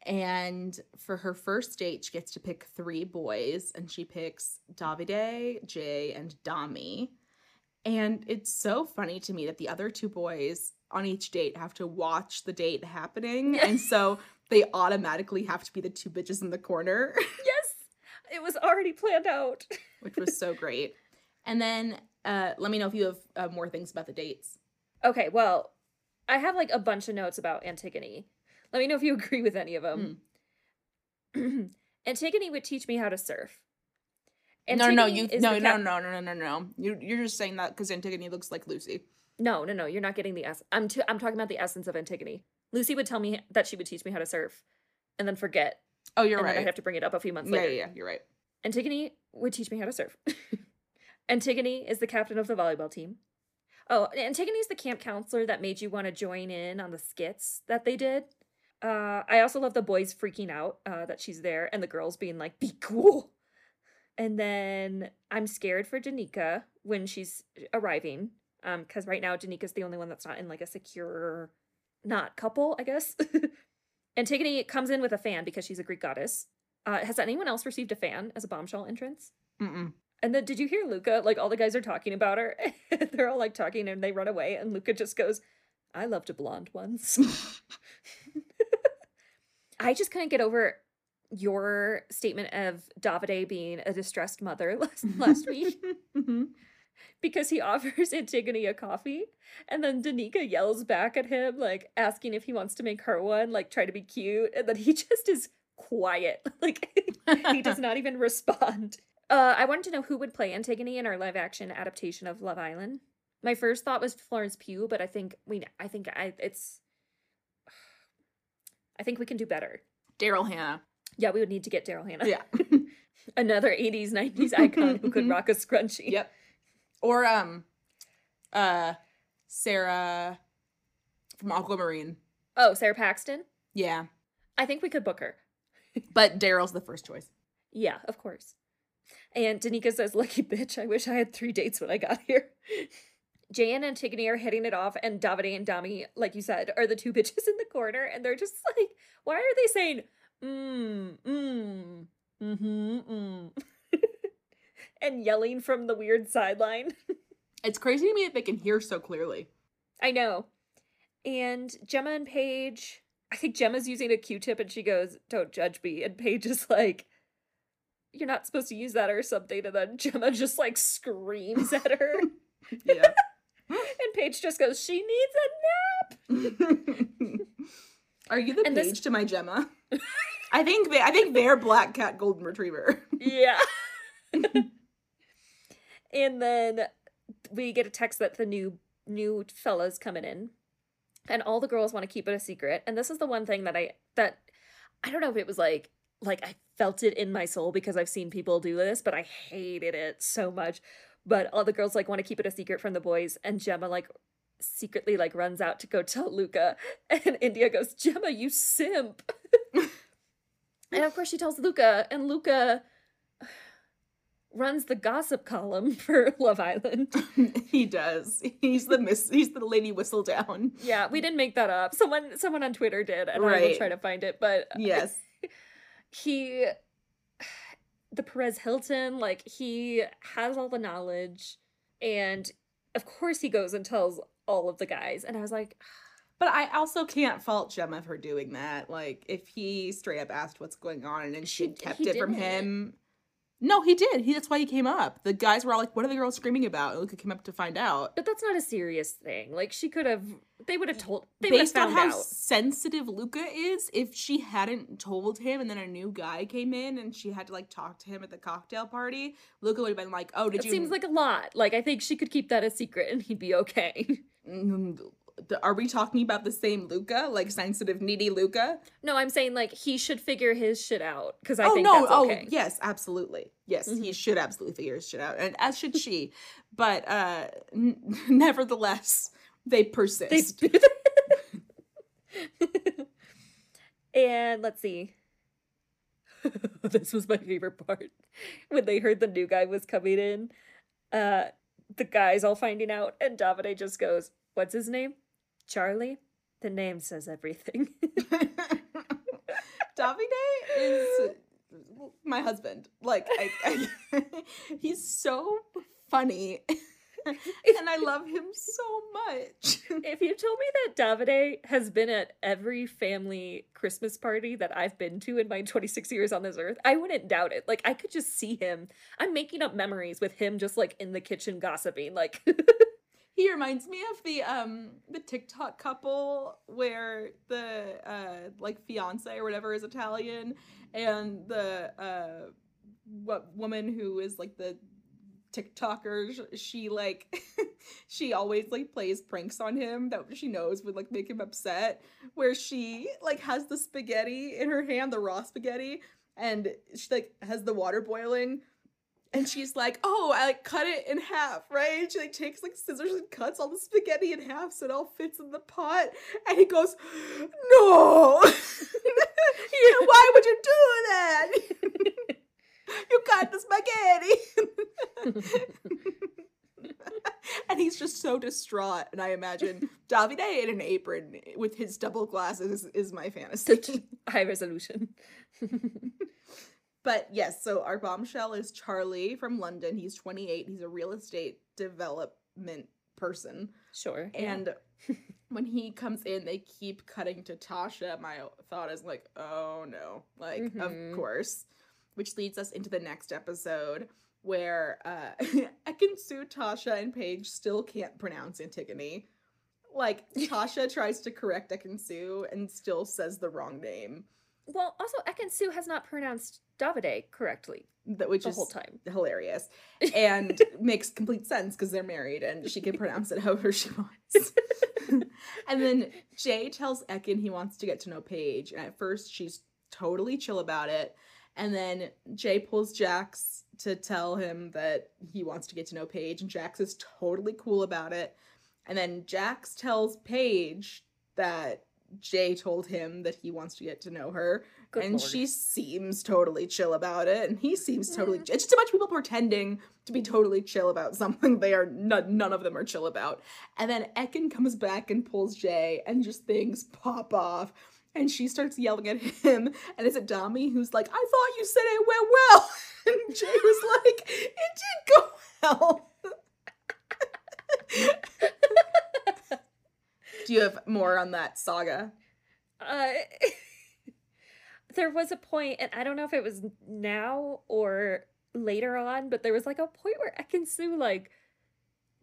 And for her first date, she gets to pick three boys, and she picks Davide, Jay, and Dami. And it's so funny to me that the other two boys on each date have to watch the date happening. and so they automatically have to be the two bitches in the corner, [LAUGHS] Yes, it was already planned out. [LAUGHS] which was so great. And then uh, let me know if you have uh, more things about the dates. Okay, well, I have like a bunch of notes about Antigone. Let me know if you [LAUGHS] agree with any of them. [CLEARS THROAT] Antigone would teach me how to surf. No, no, you no, no, no, no, no, no, no. You you're just saying that because Antigone looks like Lucy. No, no, no. You're not getting the s. I'm t- I'm talking about the essence of Antigone. Lucy would tell me that she would teach me how to surf, and then forget, Oh, you're and right. I'd have to bring it up a few months yeah, later. yeah, yeah, you're right. Antigone would teach me how to surf. [LAUGHS] Antigone is the captain of the volleyball team. Oh, Antigone is the camp counselor that made you want to join in on the skits that they did. Uh, I also love the boys freaking out uh, that she's there and the girls being like, be cool. And then I'm scared for Danica when she's arriving. Um, because right now Danica's the only one that's not in like a secure, not couple, I guess. [LAUGHS] Antigone comes in with a fan because she's a Greek goddess. Uh, has anyone else received a fan as a bombshell entrance? Mm-mm. And then did you hear Luca? Like all the guys are talking about her. [LAUGHS] They're all like talking and they run away. And Luca just goes, I loved a blonde once. [LAUGHS] I just couldn't get over your statement of Davide being a distressed mother [LAUGHS] last, [LAUGHS] last week Mhm. because he [LAUGHS] offers Antigone a coffee and then Danica yells back at him, like asking if he wants to make her one, like try to be cute. And then he just is quiet. Like he does not even respond. Uh, I wanted to know who would play Antigone in our live action adaptation of Love Island. My first thought was Florence Pugh, but I think we, I think I, it's, [SIGHS] I think we can do better. Daryl Hannah. Yeah, we would need to get Daryl Hannah, Yeah. [LAUGHS] another '80s '90s icon who could [LAUGHS] rock a scrunchie. yep. Or um, uh, Sara from Aquamarine. Oh, Sara Paxton. Yeah. I think we could book her. [LAUGHS] But Daryl's the first choice. Yeah, of course. And Danica says, Lucky bitch, I wish I had three dates when I got here. Jay and Antigone are hitting it off, and Davide and Dami, like you said, are the two bitches in the corner, and they're just like, why are they saying, mmm, mmm, mm-hmm, mm, [LAUGHS] and yelling from the weird sideline? [LAUGHS] It's crazy to me that they can hear so clearly. I know. And Gemma and Paige, I think Gemma's using a Q-tip, and she goes, "Don't judge me," and Paige is like, "You're not supposed to use that or something," and then [LAUGHS] Gemma just like screams at her. Yeah. And Paige just goes, She needs a nap. Are you the And page this- to my Gemma? [LAUGHS] I think they I think they're black cat golden retriever. Yeah. [LAUGHS] and then we get a text that the new new fella's coming in. And all the girls want to keep it a secret. And this is the one thing that I that I don't know if it was like like I felt it in my soul because I've seen people do this, but I hated it so much. But all the girls like want to keep it a secret from the boys, and Gemma like secretly like runs out to go tell Luca, [LAUGHS] and India goes, "Gemma, you simp." [LAUGHS] and of course she tells Luca, and Luca [SIGHS] runs the gossip column [LAUGHS] for Love Island. he does. He's the miss he's the lady Whistledown. Yeah, we didn't make that up. Someone someone on Twitter did, and I will Right. try to find it. But Yes. he [SIGHS] the Perez Hilton, like he has all the knowledge and of course he goes and tells all of the guys. And I was like, [SIGHS] But I also can't fault Gemma for doing that. Like, if he straight up asked what's going on and then she She- kept it from him. No, he did. He that's why he came up. The guys were all like, "What are the girls screaming about?" And Luca came up to find out. but that's not a serious thing. Like she could have they would have told they would have Based on how out. sensitive Luca is, if she hadn't told him and then a new guy came in and she had to like talk to him at the cocktail party, Luca would have been like, "Oh, did It you?" seems like a lot. Like I think she could keep that a secret and he'd be okay. [LAUGHS] Mm, Are we talking about the same Luca, like sensitive, needy Luca? no, I'm saying like he should figure his shit out because I oh think no! that's oh okay. yes, absolutely. Yes, he Mhm. should absolutely figure his shit out, and as should she. but uh, n- [LAUGHS] nevertheless, they persist. They [LAUGHS] and let's see. [LAUGHS] this was my favorite part. When they heard the new guy was coming in, uh the guys all finding out, and Davide just goes, What's his name? Charlie? The name says everything. [LAUGHS] Davide is my husband. Like, I, I, [LAUGHS] he's so funny, [LAUGHS] and I love him so much. [LAUGHS] if you told me that Davide has been at every family Christmas party that I've been to in my 26 years on this earth, I wouldn't doubt it. Like I could just see him. I'm making up memories with him just like in the kitchen gossiping. Like [LAUGHS] He reminds me of the um the TikTok couple where the uh like fiance or whatever is Italian and the uh what woman who is like the TikToker she like [LAUGHS] she always like plays pranks on him that she knows would like make him upset where she like has the spaghetti in her hand the raw spaghetti and she like has the water boiling and she's like, "Oh, I like cut it in half, right?" And she like takes like scissors and cuts all the spaghetti in half so it all fits in the pot. And he goes, "No, [LAUGHS] why would you do that? [LAUGHS] you cut the spaghetti." [LAUGHS] and he's just so distraught. And I imagine Davide in an apron with his double glasses is, is my fantasy. such [LAUGHS] high resolution. But yes, so our bombshell is Charlie from London. He's 28. He's a real estate development person. sure. And when he comes in, they keep cutting to Tasha. My thought is like, oh no. Like, Mhm. of course. Which leads us into the next episode where uh [LAUGHS] Ekin-Su, Tasha, and Paige still can't pronounce Antigone. Like, [LAUGHS] Tasha tries to correct Ekin-Su and still says the wrong name. Well, also Ekin-Su has not pronounced Davide correctly That which the is whole time. hilarious [LAUGHS] and makes complete sense because they're married and she can pronounce it however she wants. and then Jay tells Ekin he wants to get to know Paige, and at first she's totally chill about it. And then Jay pulls Jax to tell him that he wants to get to know Paige, and Jax is totally cool about it. And then Jax tells Paige that Jay told him that he wants to get to know her. Good and lord. she seems totally chill about it. And he seems totally Mm. It's just a bunch of people pretending to be totally chill about something they are none, none of them are chill about. And then Ekin comes back and pulls Jay and just things pop off. And she starts yelling at him. And it's Adami who's like, I thought you said it went well. [LAUGHS] And Jay was like, it did go well. Do you have more on that saga? Uh, [LAUGHS] there was a point, and I don't know if it was now or later on, but there was like a point where Ekin-Su like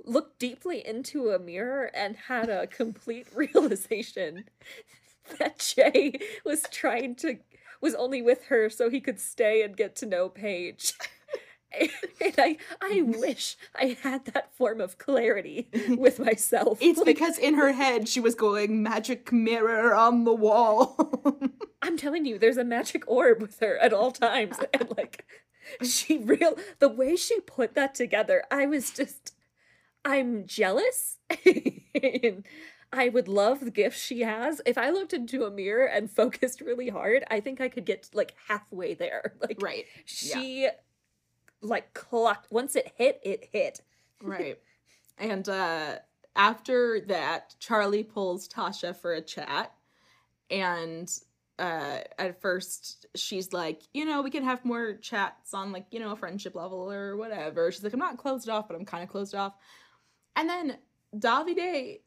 looked deeply into a mirror and had a complete [LAUGHS] realization [LAUGHS] that Jay was trying to was only with her so he could stay and get to know Paige. [LAUGHS] And I, I [LAUGHS] wish I had that form of clarity with myself. It's Like, because in her head she was going magic mirror on the wall. I'm telling you, there's a magic orb with her at all times. And like she real the way she put that together, I was just I'm jealous. and I would love the gifts she has. If I looked into a mirror and [LAUGHS] focused really hard, I think I could get like halfway there. [LAUGHS] Like right. she like clocked once it hit, it hit. [LAUGHS] Right. and uh after that, Charlie pulls Tasha for a chat. And uh at first she's like, you know, we can have more chats on like, you know, a friendship level or whatever. She's like, I'm not closed off, but I'm kind of closed off. And then Davide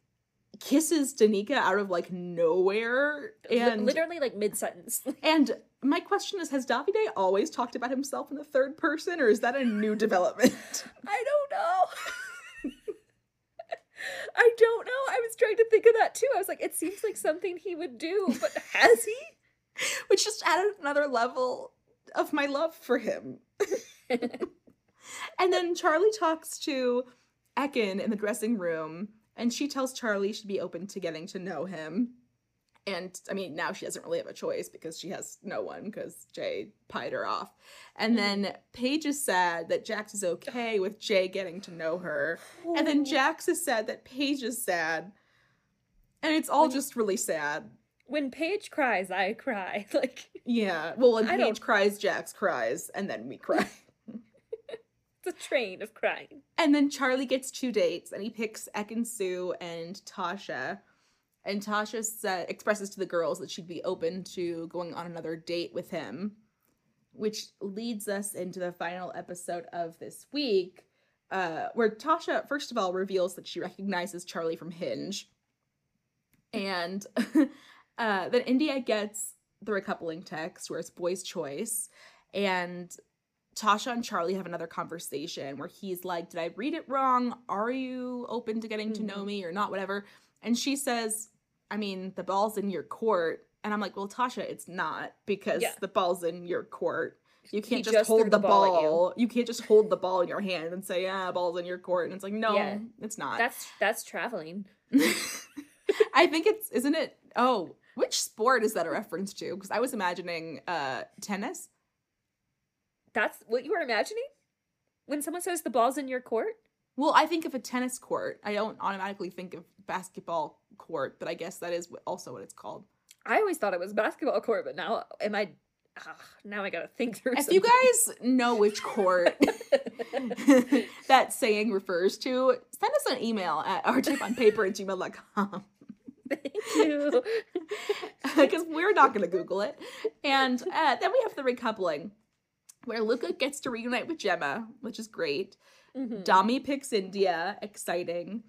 kisses Danica out of like nowhere. And literally like mid sentence. [LAUGHS] and my question is, has Davide always talked about himself in the third person, or is that a new development? [LAUGHS] I don't know. [LAUGHS] I don't know. I was trying to think of that too. I was like, it seems like something he would do, but has he? Which just added another level of my love for him. and then Charlie talks to Ekin in the dressing room, and she tells Charlie she'd be open to getting to know him. And I mean, now she doesn't really have a choice because she has no one because Jay pied her off. And mm-hmm. then Paige is sad that Jax is okay with Jay getting to know her. And then Jax is sad that Paige is sad. And it's all just really sad. when Paige cries, I cry. [LAUGHS] Like Yeah. Well, when I Paige don't- cries, Jax cries, and then we cry. [LAUGHS] a train of crying. and then Charlie gets two dates, and he picks Ekin-Su and Tasha. And Tasha sa expresses to the girls that she'd be open to going on another date with him, which leads us into the final episode of this week, uh, where Tasha, first of all, reveals that she recognizes Charlie from Hinge. And [LAUGHS] uh, then Indiyah gets the recoupling text where it's boy's choice. And Tasha and Charlie have another conversation where he's like, Did I read it wrong? Are you open to getting to know Mhm. me or not? Whatever. And she says, I mean, the ball's in your court. And I'm like, Well, Tasha, it's not because Yeah. the ball's in your court. You can't just, just hold the the ball at you. You. can't just hold the ball in your hand and say, Yeah, ball's in your court. And it's like, No, Yeah. it's not. That's that's traveling. [LAUGHS] I think it's, isn't it? Oh, which sport is that a reference to? Because I was imagining uh tennis. That's what you were imagining? When someone says the ball's in your court? Well, I think of a tennis court. I don't automatically think of basketball court, but I guess that is also what it's called. I always thought it was basketball court, but now am I now I gotta think through If you guys know which court [LAUGHS] that saying refers to, send us an email at rtypeonpaper at gmail.com. Thank you. [LAUGHS] because we're not going to Google it. And uh, then we have the recoupling, where Luca gets to reunite with Gemma, which is great. Mhm. Dami picks Indiyah, exciting.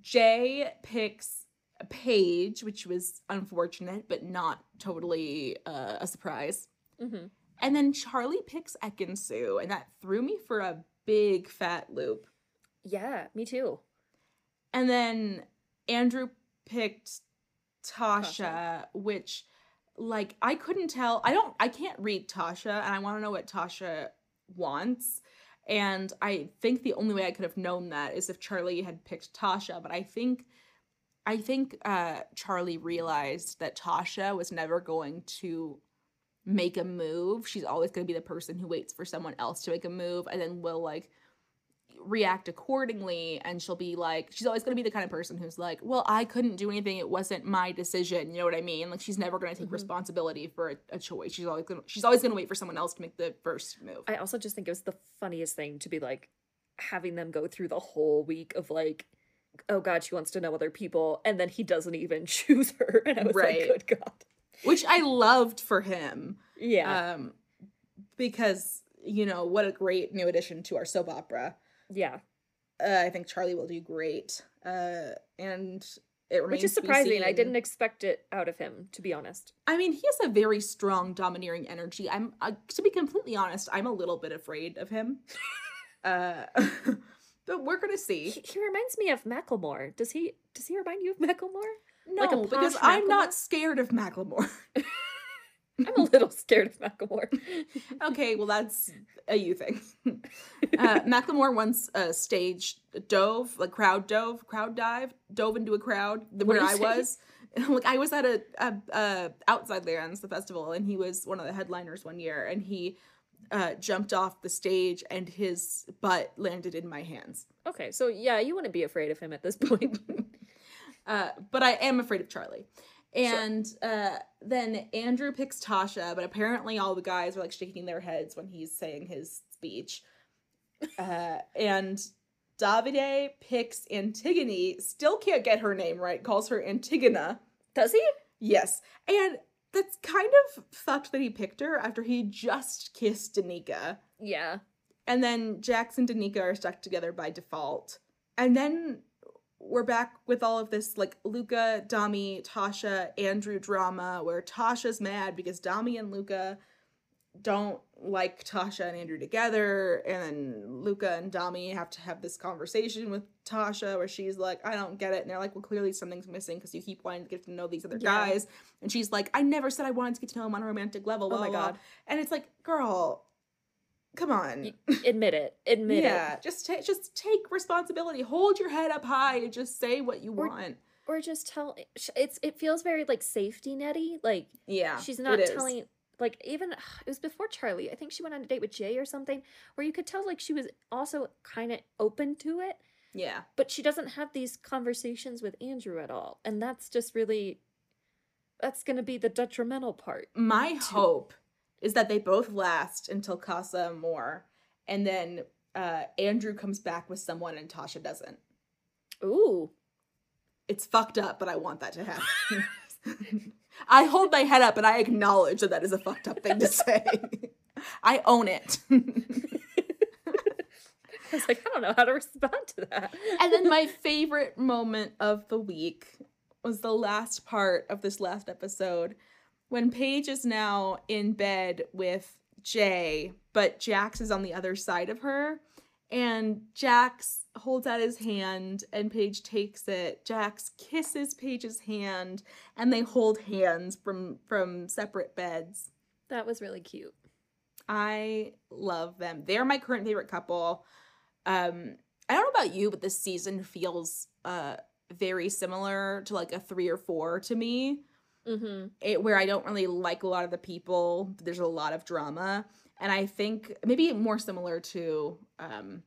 Jay picks Paige, which was unfortunate, but not totally uh, a surprise. Mhm. And then Charlie picks Ekin-Su, and that threw me for a big fat loop. Yeah, me too. And then Andrew picked Tasha, Tasha. which like I couldn't tell. I don't I can't read Tasha and I want to know what Tasha wants. And I think the only way I could have known that is if Charlie had picked Tasha, but I think I think uh Charlie realized that Tasha was never going to make a move. She's always going to be the person who waits for someone else to make a move and then will like react accordingly and she'll be like she's always going to be the kind of person who's like well i couldn't do anything. It wasn't my decision. You know what i mean? Like she's never going to take Mhm. responsibility for a, a choice. She's always going to she's always going to wait for someone else to make the first move. I also just think it was the funniest thing to be like having them go through the whole week of like, oh god, she wants to know other people, and then he doesn't even [LAUGHS] choose her, and I was Right. like, good god, which i loved for him. Yeah, um because you know what a great new addition to our soap opera yeah, uh, i think charlie will do great uh and it remains which is surprising. I didn't expect it out of him, to be honest. I mean, he has a very strong, domineering energy. I'm, uh, to be completely honest, I'm a little bit afraid of him. [LAUGHS] uh, [LAUGHS] but we're gonna see. He, he reminds me of Macklemore. Does he? Does he remind you of Macklemore? No, like because posh I'm not scared of Macklemore. [LAUGHS] I'm a little scared of Macklemore. [LAUGHS] okay, well that's a you thing. [LAUGHS] uh, Macklemore once uh, stage dove, like crowd dove, crowd dive, dove into a crowd where I was. [LAUGHS] Like I was at a, a, a outside lands, the festival, and he was one of the headliners one year, and he uh, jumped off the stage, and his butt landed in my hands. okay, so yeah, you wouldn't be afraid of him at this point. Uh, but I am afraid of Charlie. And uh, then Andrew picks Tasha, but apparently all the guys are like shaking their heads when he's saying his speech. Uh, and Davide picks Antigone, still can't get her name right, calls her Antigona. Does he? Yes. And that's kind of fucked that he picked her after he just kissed Danica. Yeah. And then Jax and Danica are stuck together by default. And then we're back with all of this like Luca, Dami, Tasha, Andrew drama where Tasha's mad because Dami and Luca don't like Tasha and Andrew together. And then Luca and Dami have to have this conversation with Tasha where she's like, I don't get it. And they're like, well, clearly something's missing because you keep wanting to get to know these other Yeah. guys. And she's like, I never said I wanted to get to know him on a romantic level. Oh blah, my blah, blah." God. And it's like, girl, come on Admit it. Admit yeah, it. just take just take responsibility. Hold your head up high and just say what you Or- want. Or just tell. It's. It feels very like safety netty. Like Yeah, she's not telling. Like even [SIGHS] it was before Charlie. I think she went on a date with Jay or something, where you could tell like she was also kind of open to it, Yeah, but she doesn't have these conversations with Andrew at all, and that's just really. That's gonna be the detrimental part. my To- hope is that they both last until Casa Amor, and then uh, Andrew comes back with someone and Tasha doesn't. Ooh. It's fucked up, but I want that to happen. [LAUGHS] I hold my head up and I acknowledge that that is a fucked up thing to [LAUGHS] say. I own it. [LAUGHS] I was like, I don't know how to respond to that. and then my favorite moment of the week was the last part of this last episode when Paige is now in bed with Jay, but Jax is on the other side of her. And Jax holds out his hand and Paige takes it. Jax kisses Paige's hand and they hold hands from from separate beds. that was really cute. I love them. They're my current favorite couple. Um, I don't know about you, but this season feels uh very similar to like a three or four to me. Mm-hmm. It, where I don't really like a lot of the people. There's a lot of drama, and I think maybe more similar to um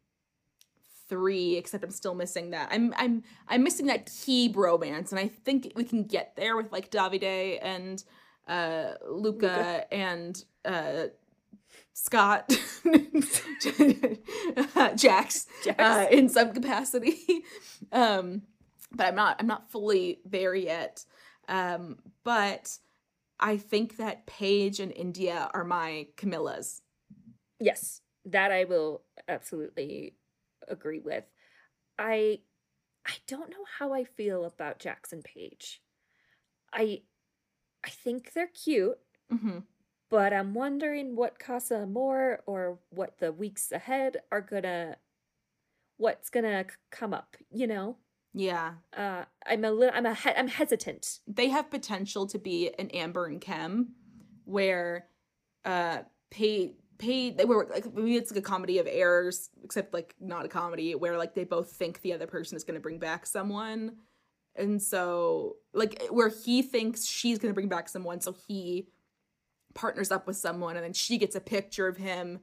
three, except I'm still missing that. I'm I'm I'm missing that key bromance, and I think we can get there with like Davide and uh Luca, Luca. and uh Scott [LAUGHS] Jax, Jax. Uh, in some capacity. [LAUGHS] um but I'm not I'm not fully there yet. Um but I think that Paige and Indiyah are my Camillas. Yes, that I will absolutely agree with. I I don't know how I feel about Jackson Paige. I I think they're cute, Mm-hmm. but I'm wondering what Casa Amor or what the weeks ahead are gonna what's gonna come up, you know? Yeah. Uh I'm a little I'm a he- I'm hesitant. they have potential to be an Amber and Kem, where uh pay pay they were like maybe it's like a comedy of errors, except like not a comedy where like they both think the other person is gonna bring back someone. And so like where he thinks she's gonna bring back someone, so he partners up with someone and then she gets a picture of him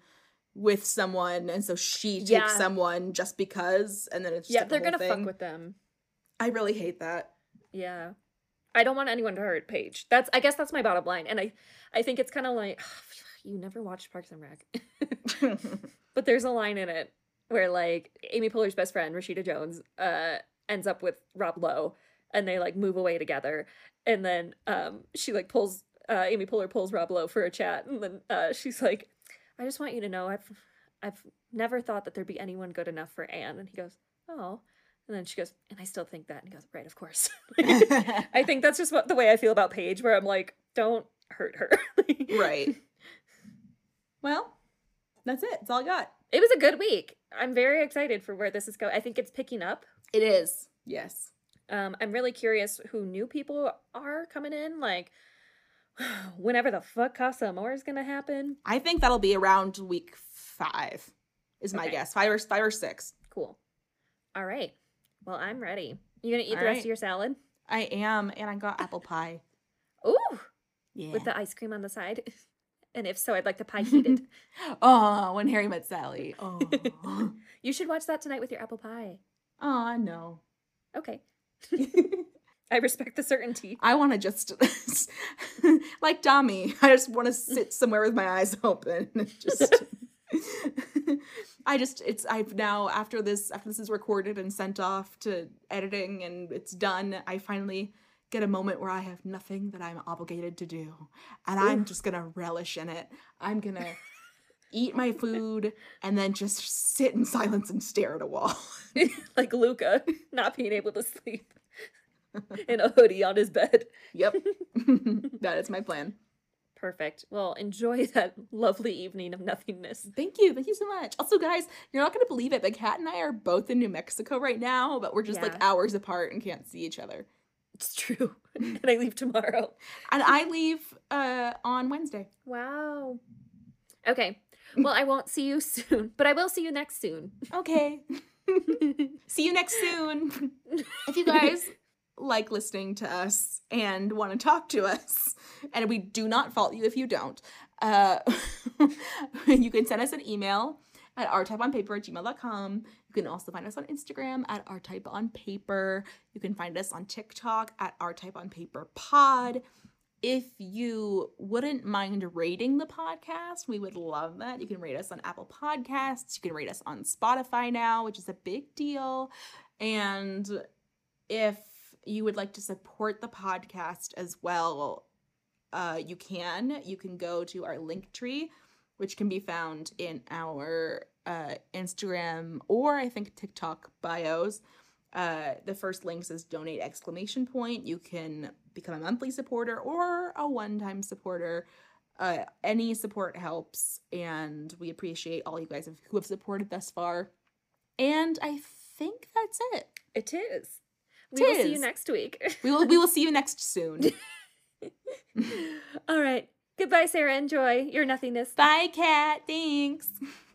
with someone, and so she takes Yeah. someone just because, and then it's just yeah, like they're gonna thing. fuck with them. I really hate that. Yeah. I don't want anyone to hurt Paige. That's I guess that's my bottom line. And I I think it's kind of like [SIGHS] you never watched Parks and Rec. [LAUGHS] but there's a line in it where like Amy Poehler's best friend, Rashida Jones, uh ends up with Rob Lowe and they like move away together. And then um she like pulls uh Amy Poehler pulls Rob Lowe for a chat and then uh she's like I just want you to know I've I've never thought that there'd be anyone good enough for Anne and he goes, "Oh." And then she goes, "And I still think that." And he goes, "Right, of course." [LAUGHS] [LAUGHS] I think that's just what the way I feel about Paige, where I'm like, don't hurt her. [LAUGHS] right. Well, that's it. That's all I got. It was a good week. I'm very excited for where this is going. I think it's picking up. It is. Yes. Um, I'm really curious who new people are coming in. Like, [SIGHS] whenever the fuck Casa Amor is gonna happen. I think that'll be around week five, is my Okay. guess. Five or five or six. Cool. All right. Well, I'm ready. You gonna eat All the rest right. of your salad? I am, and I got apple pie. [LAUGHS] Ooh, Yeah. with the ice cream on the side. [LAUGHS] And if so, I'd like the pie [LAUGHS] heated. oh, when Harry met Sally. Oh. oh, you should watch that tonight with your apple pie. I know. Okay. I respect the certainty. I want to just, [LAUGHS] like Dami, I just want to sit somewhere with my eyes open. Just, [LAUGHS] I just, it's, I've now, after this, after this is recorded and sent off to editing and it's done, I finally get a moment where I have nothing that I'm obligated to do. And I'm just going to relish in it. I'm going [LAUGHS] to eat my food and then just sit in silence and stare at a wall. like Luca not being able to sleep [LAUGHS] in a hoodie on his bed. yep. [LAUGHS] that is my plan. Perfect. Well, enjoy [LAUGHS] that lovely evening of nothingness. Thank you. Thank you so much. Also, guys, you're not going to believe it, but Kat and I are both in New Mexico right now, but we're just like hours apart and can't see each other. It's true. and I leave tomorrow. And I leave uh, on Wednesday. Wow. Okay. Well, I won't see you soon, but I will see you next soon. Okay. see you next soon. If you guys like listening to us and want to talk to us, and we do not fault you if you don't, uh, [LAUGHS] you can send us an email at rtypeonpaper at gmail.com. You can also find us on Instagram at rtypeonpaper. You can find us on TikTok at rtypeonpaperpod. If you wouldn't mind rating the podcast, we would love that. You can rate us on Apple Podcasts. You can rate us on Spotify now, which is a big deal. And if you would like to support the podcast as well, uh, you can. You can go to our link tree, which can be found in our uh, Instagram or I think TikTok bios. Uh, the first link says donate exclamation point. You can become a monthly supporter or a one-time supporter. Uh, any support helps, and we appreciate all you guys who have supported thus far. And I think that's it. It is. We will see you next week. [LAUGHS] We will we will see you next soon. [LAUGHS] All right. Goodbye, Sarah. Enjoy your nothingness. Bye, Cat. Thanks. [LAUGHS]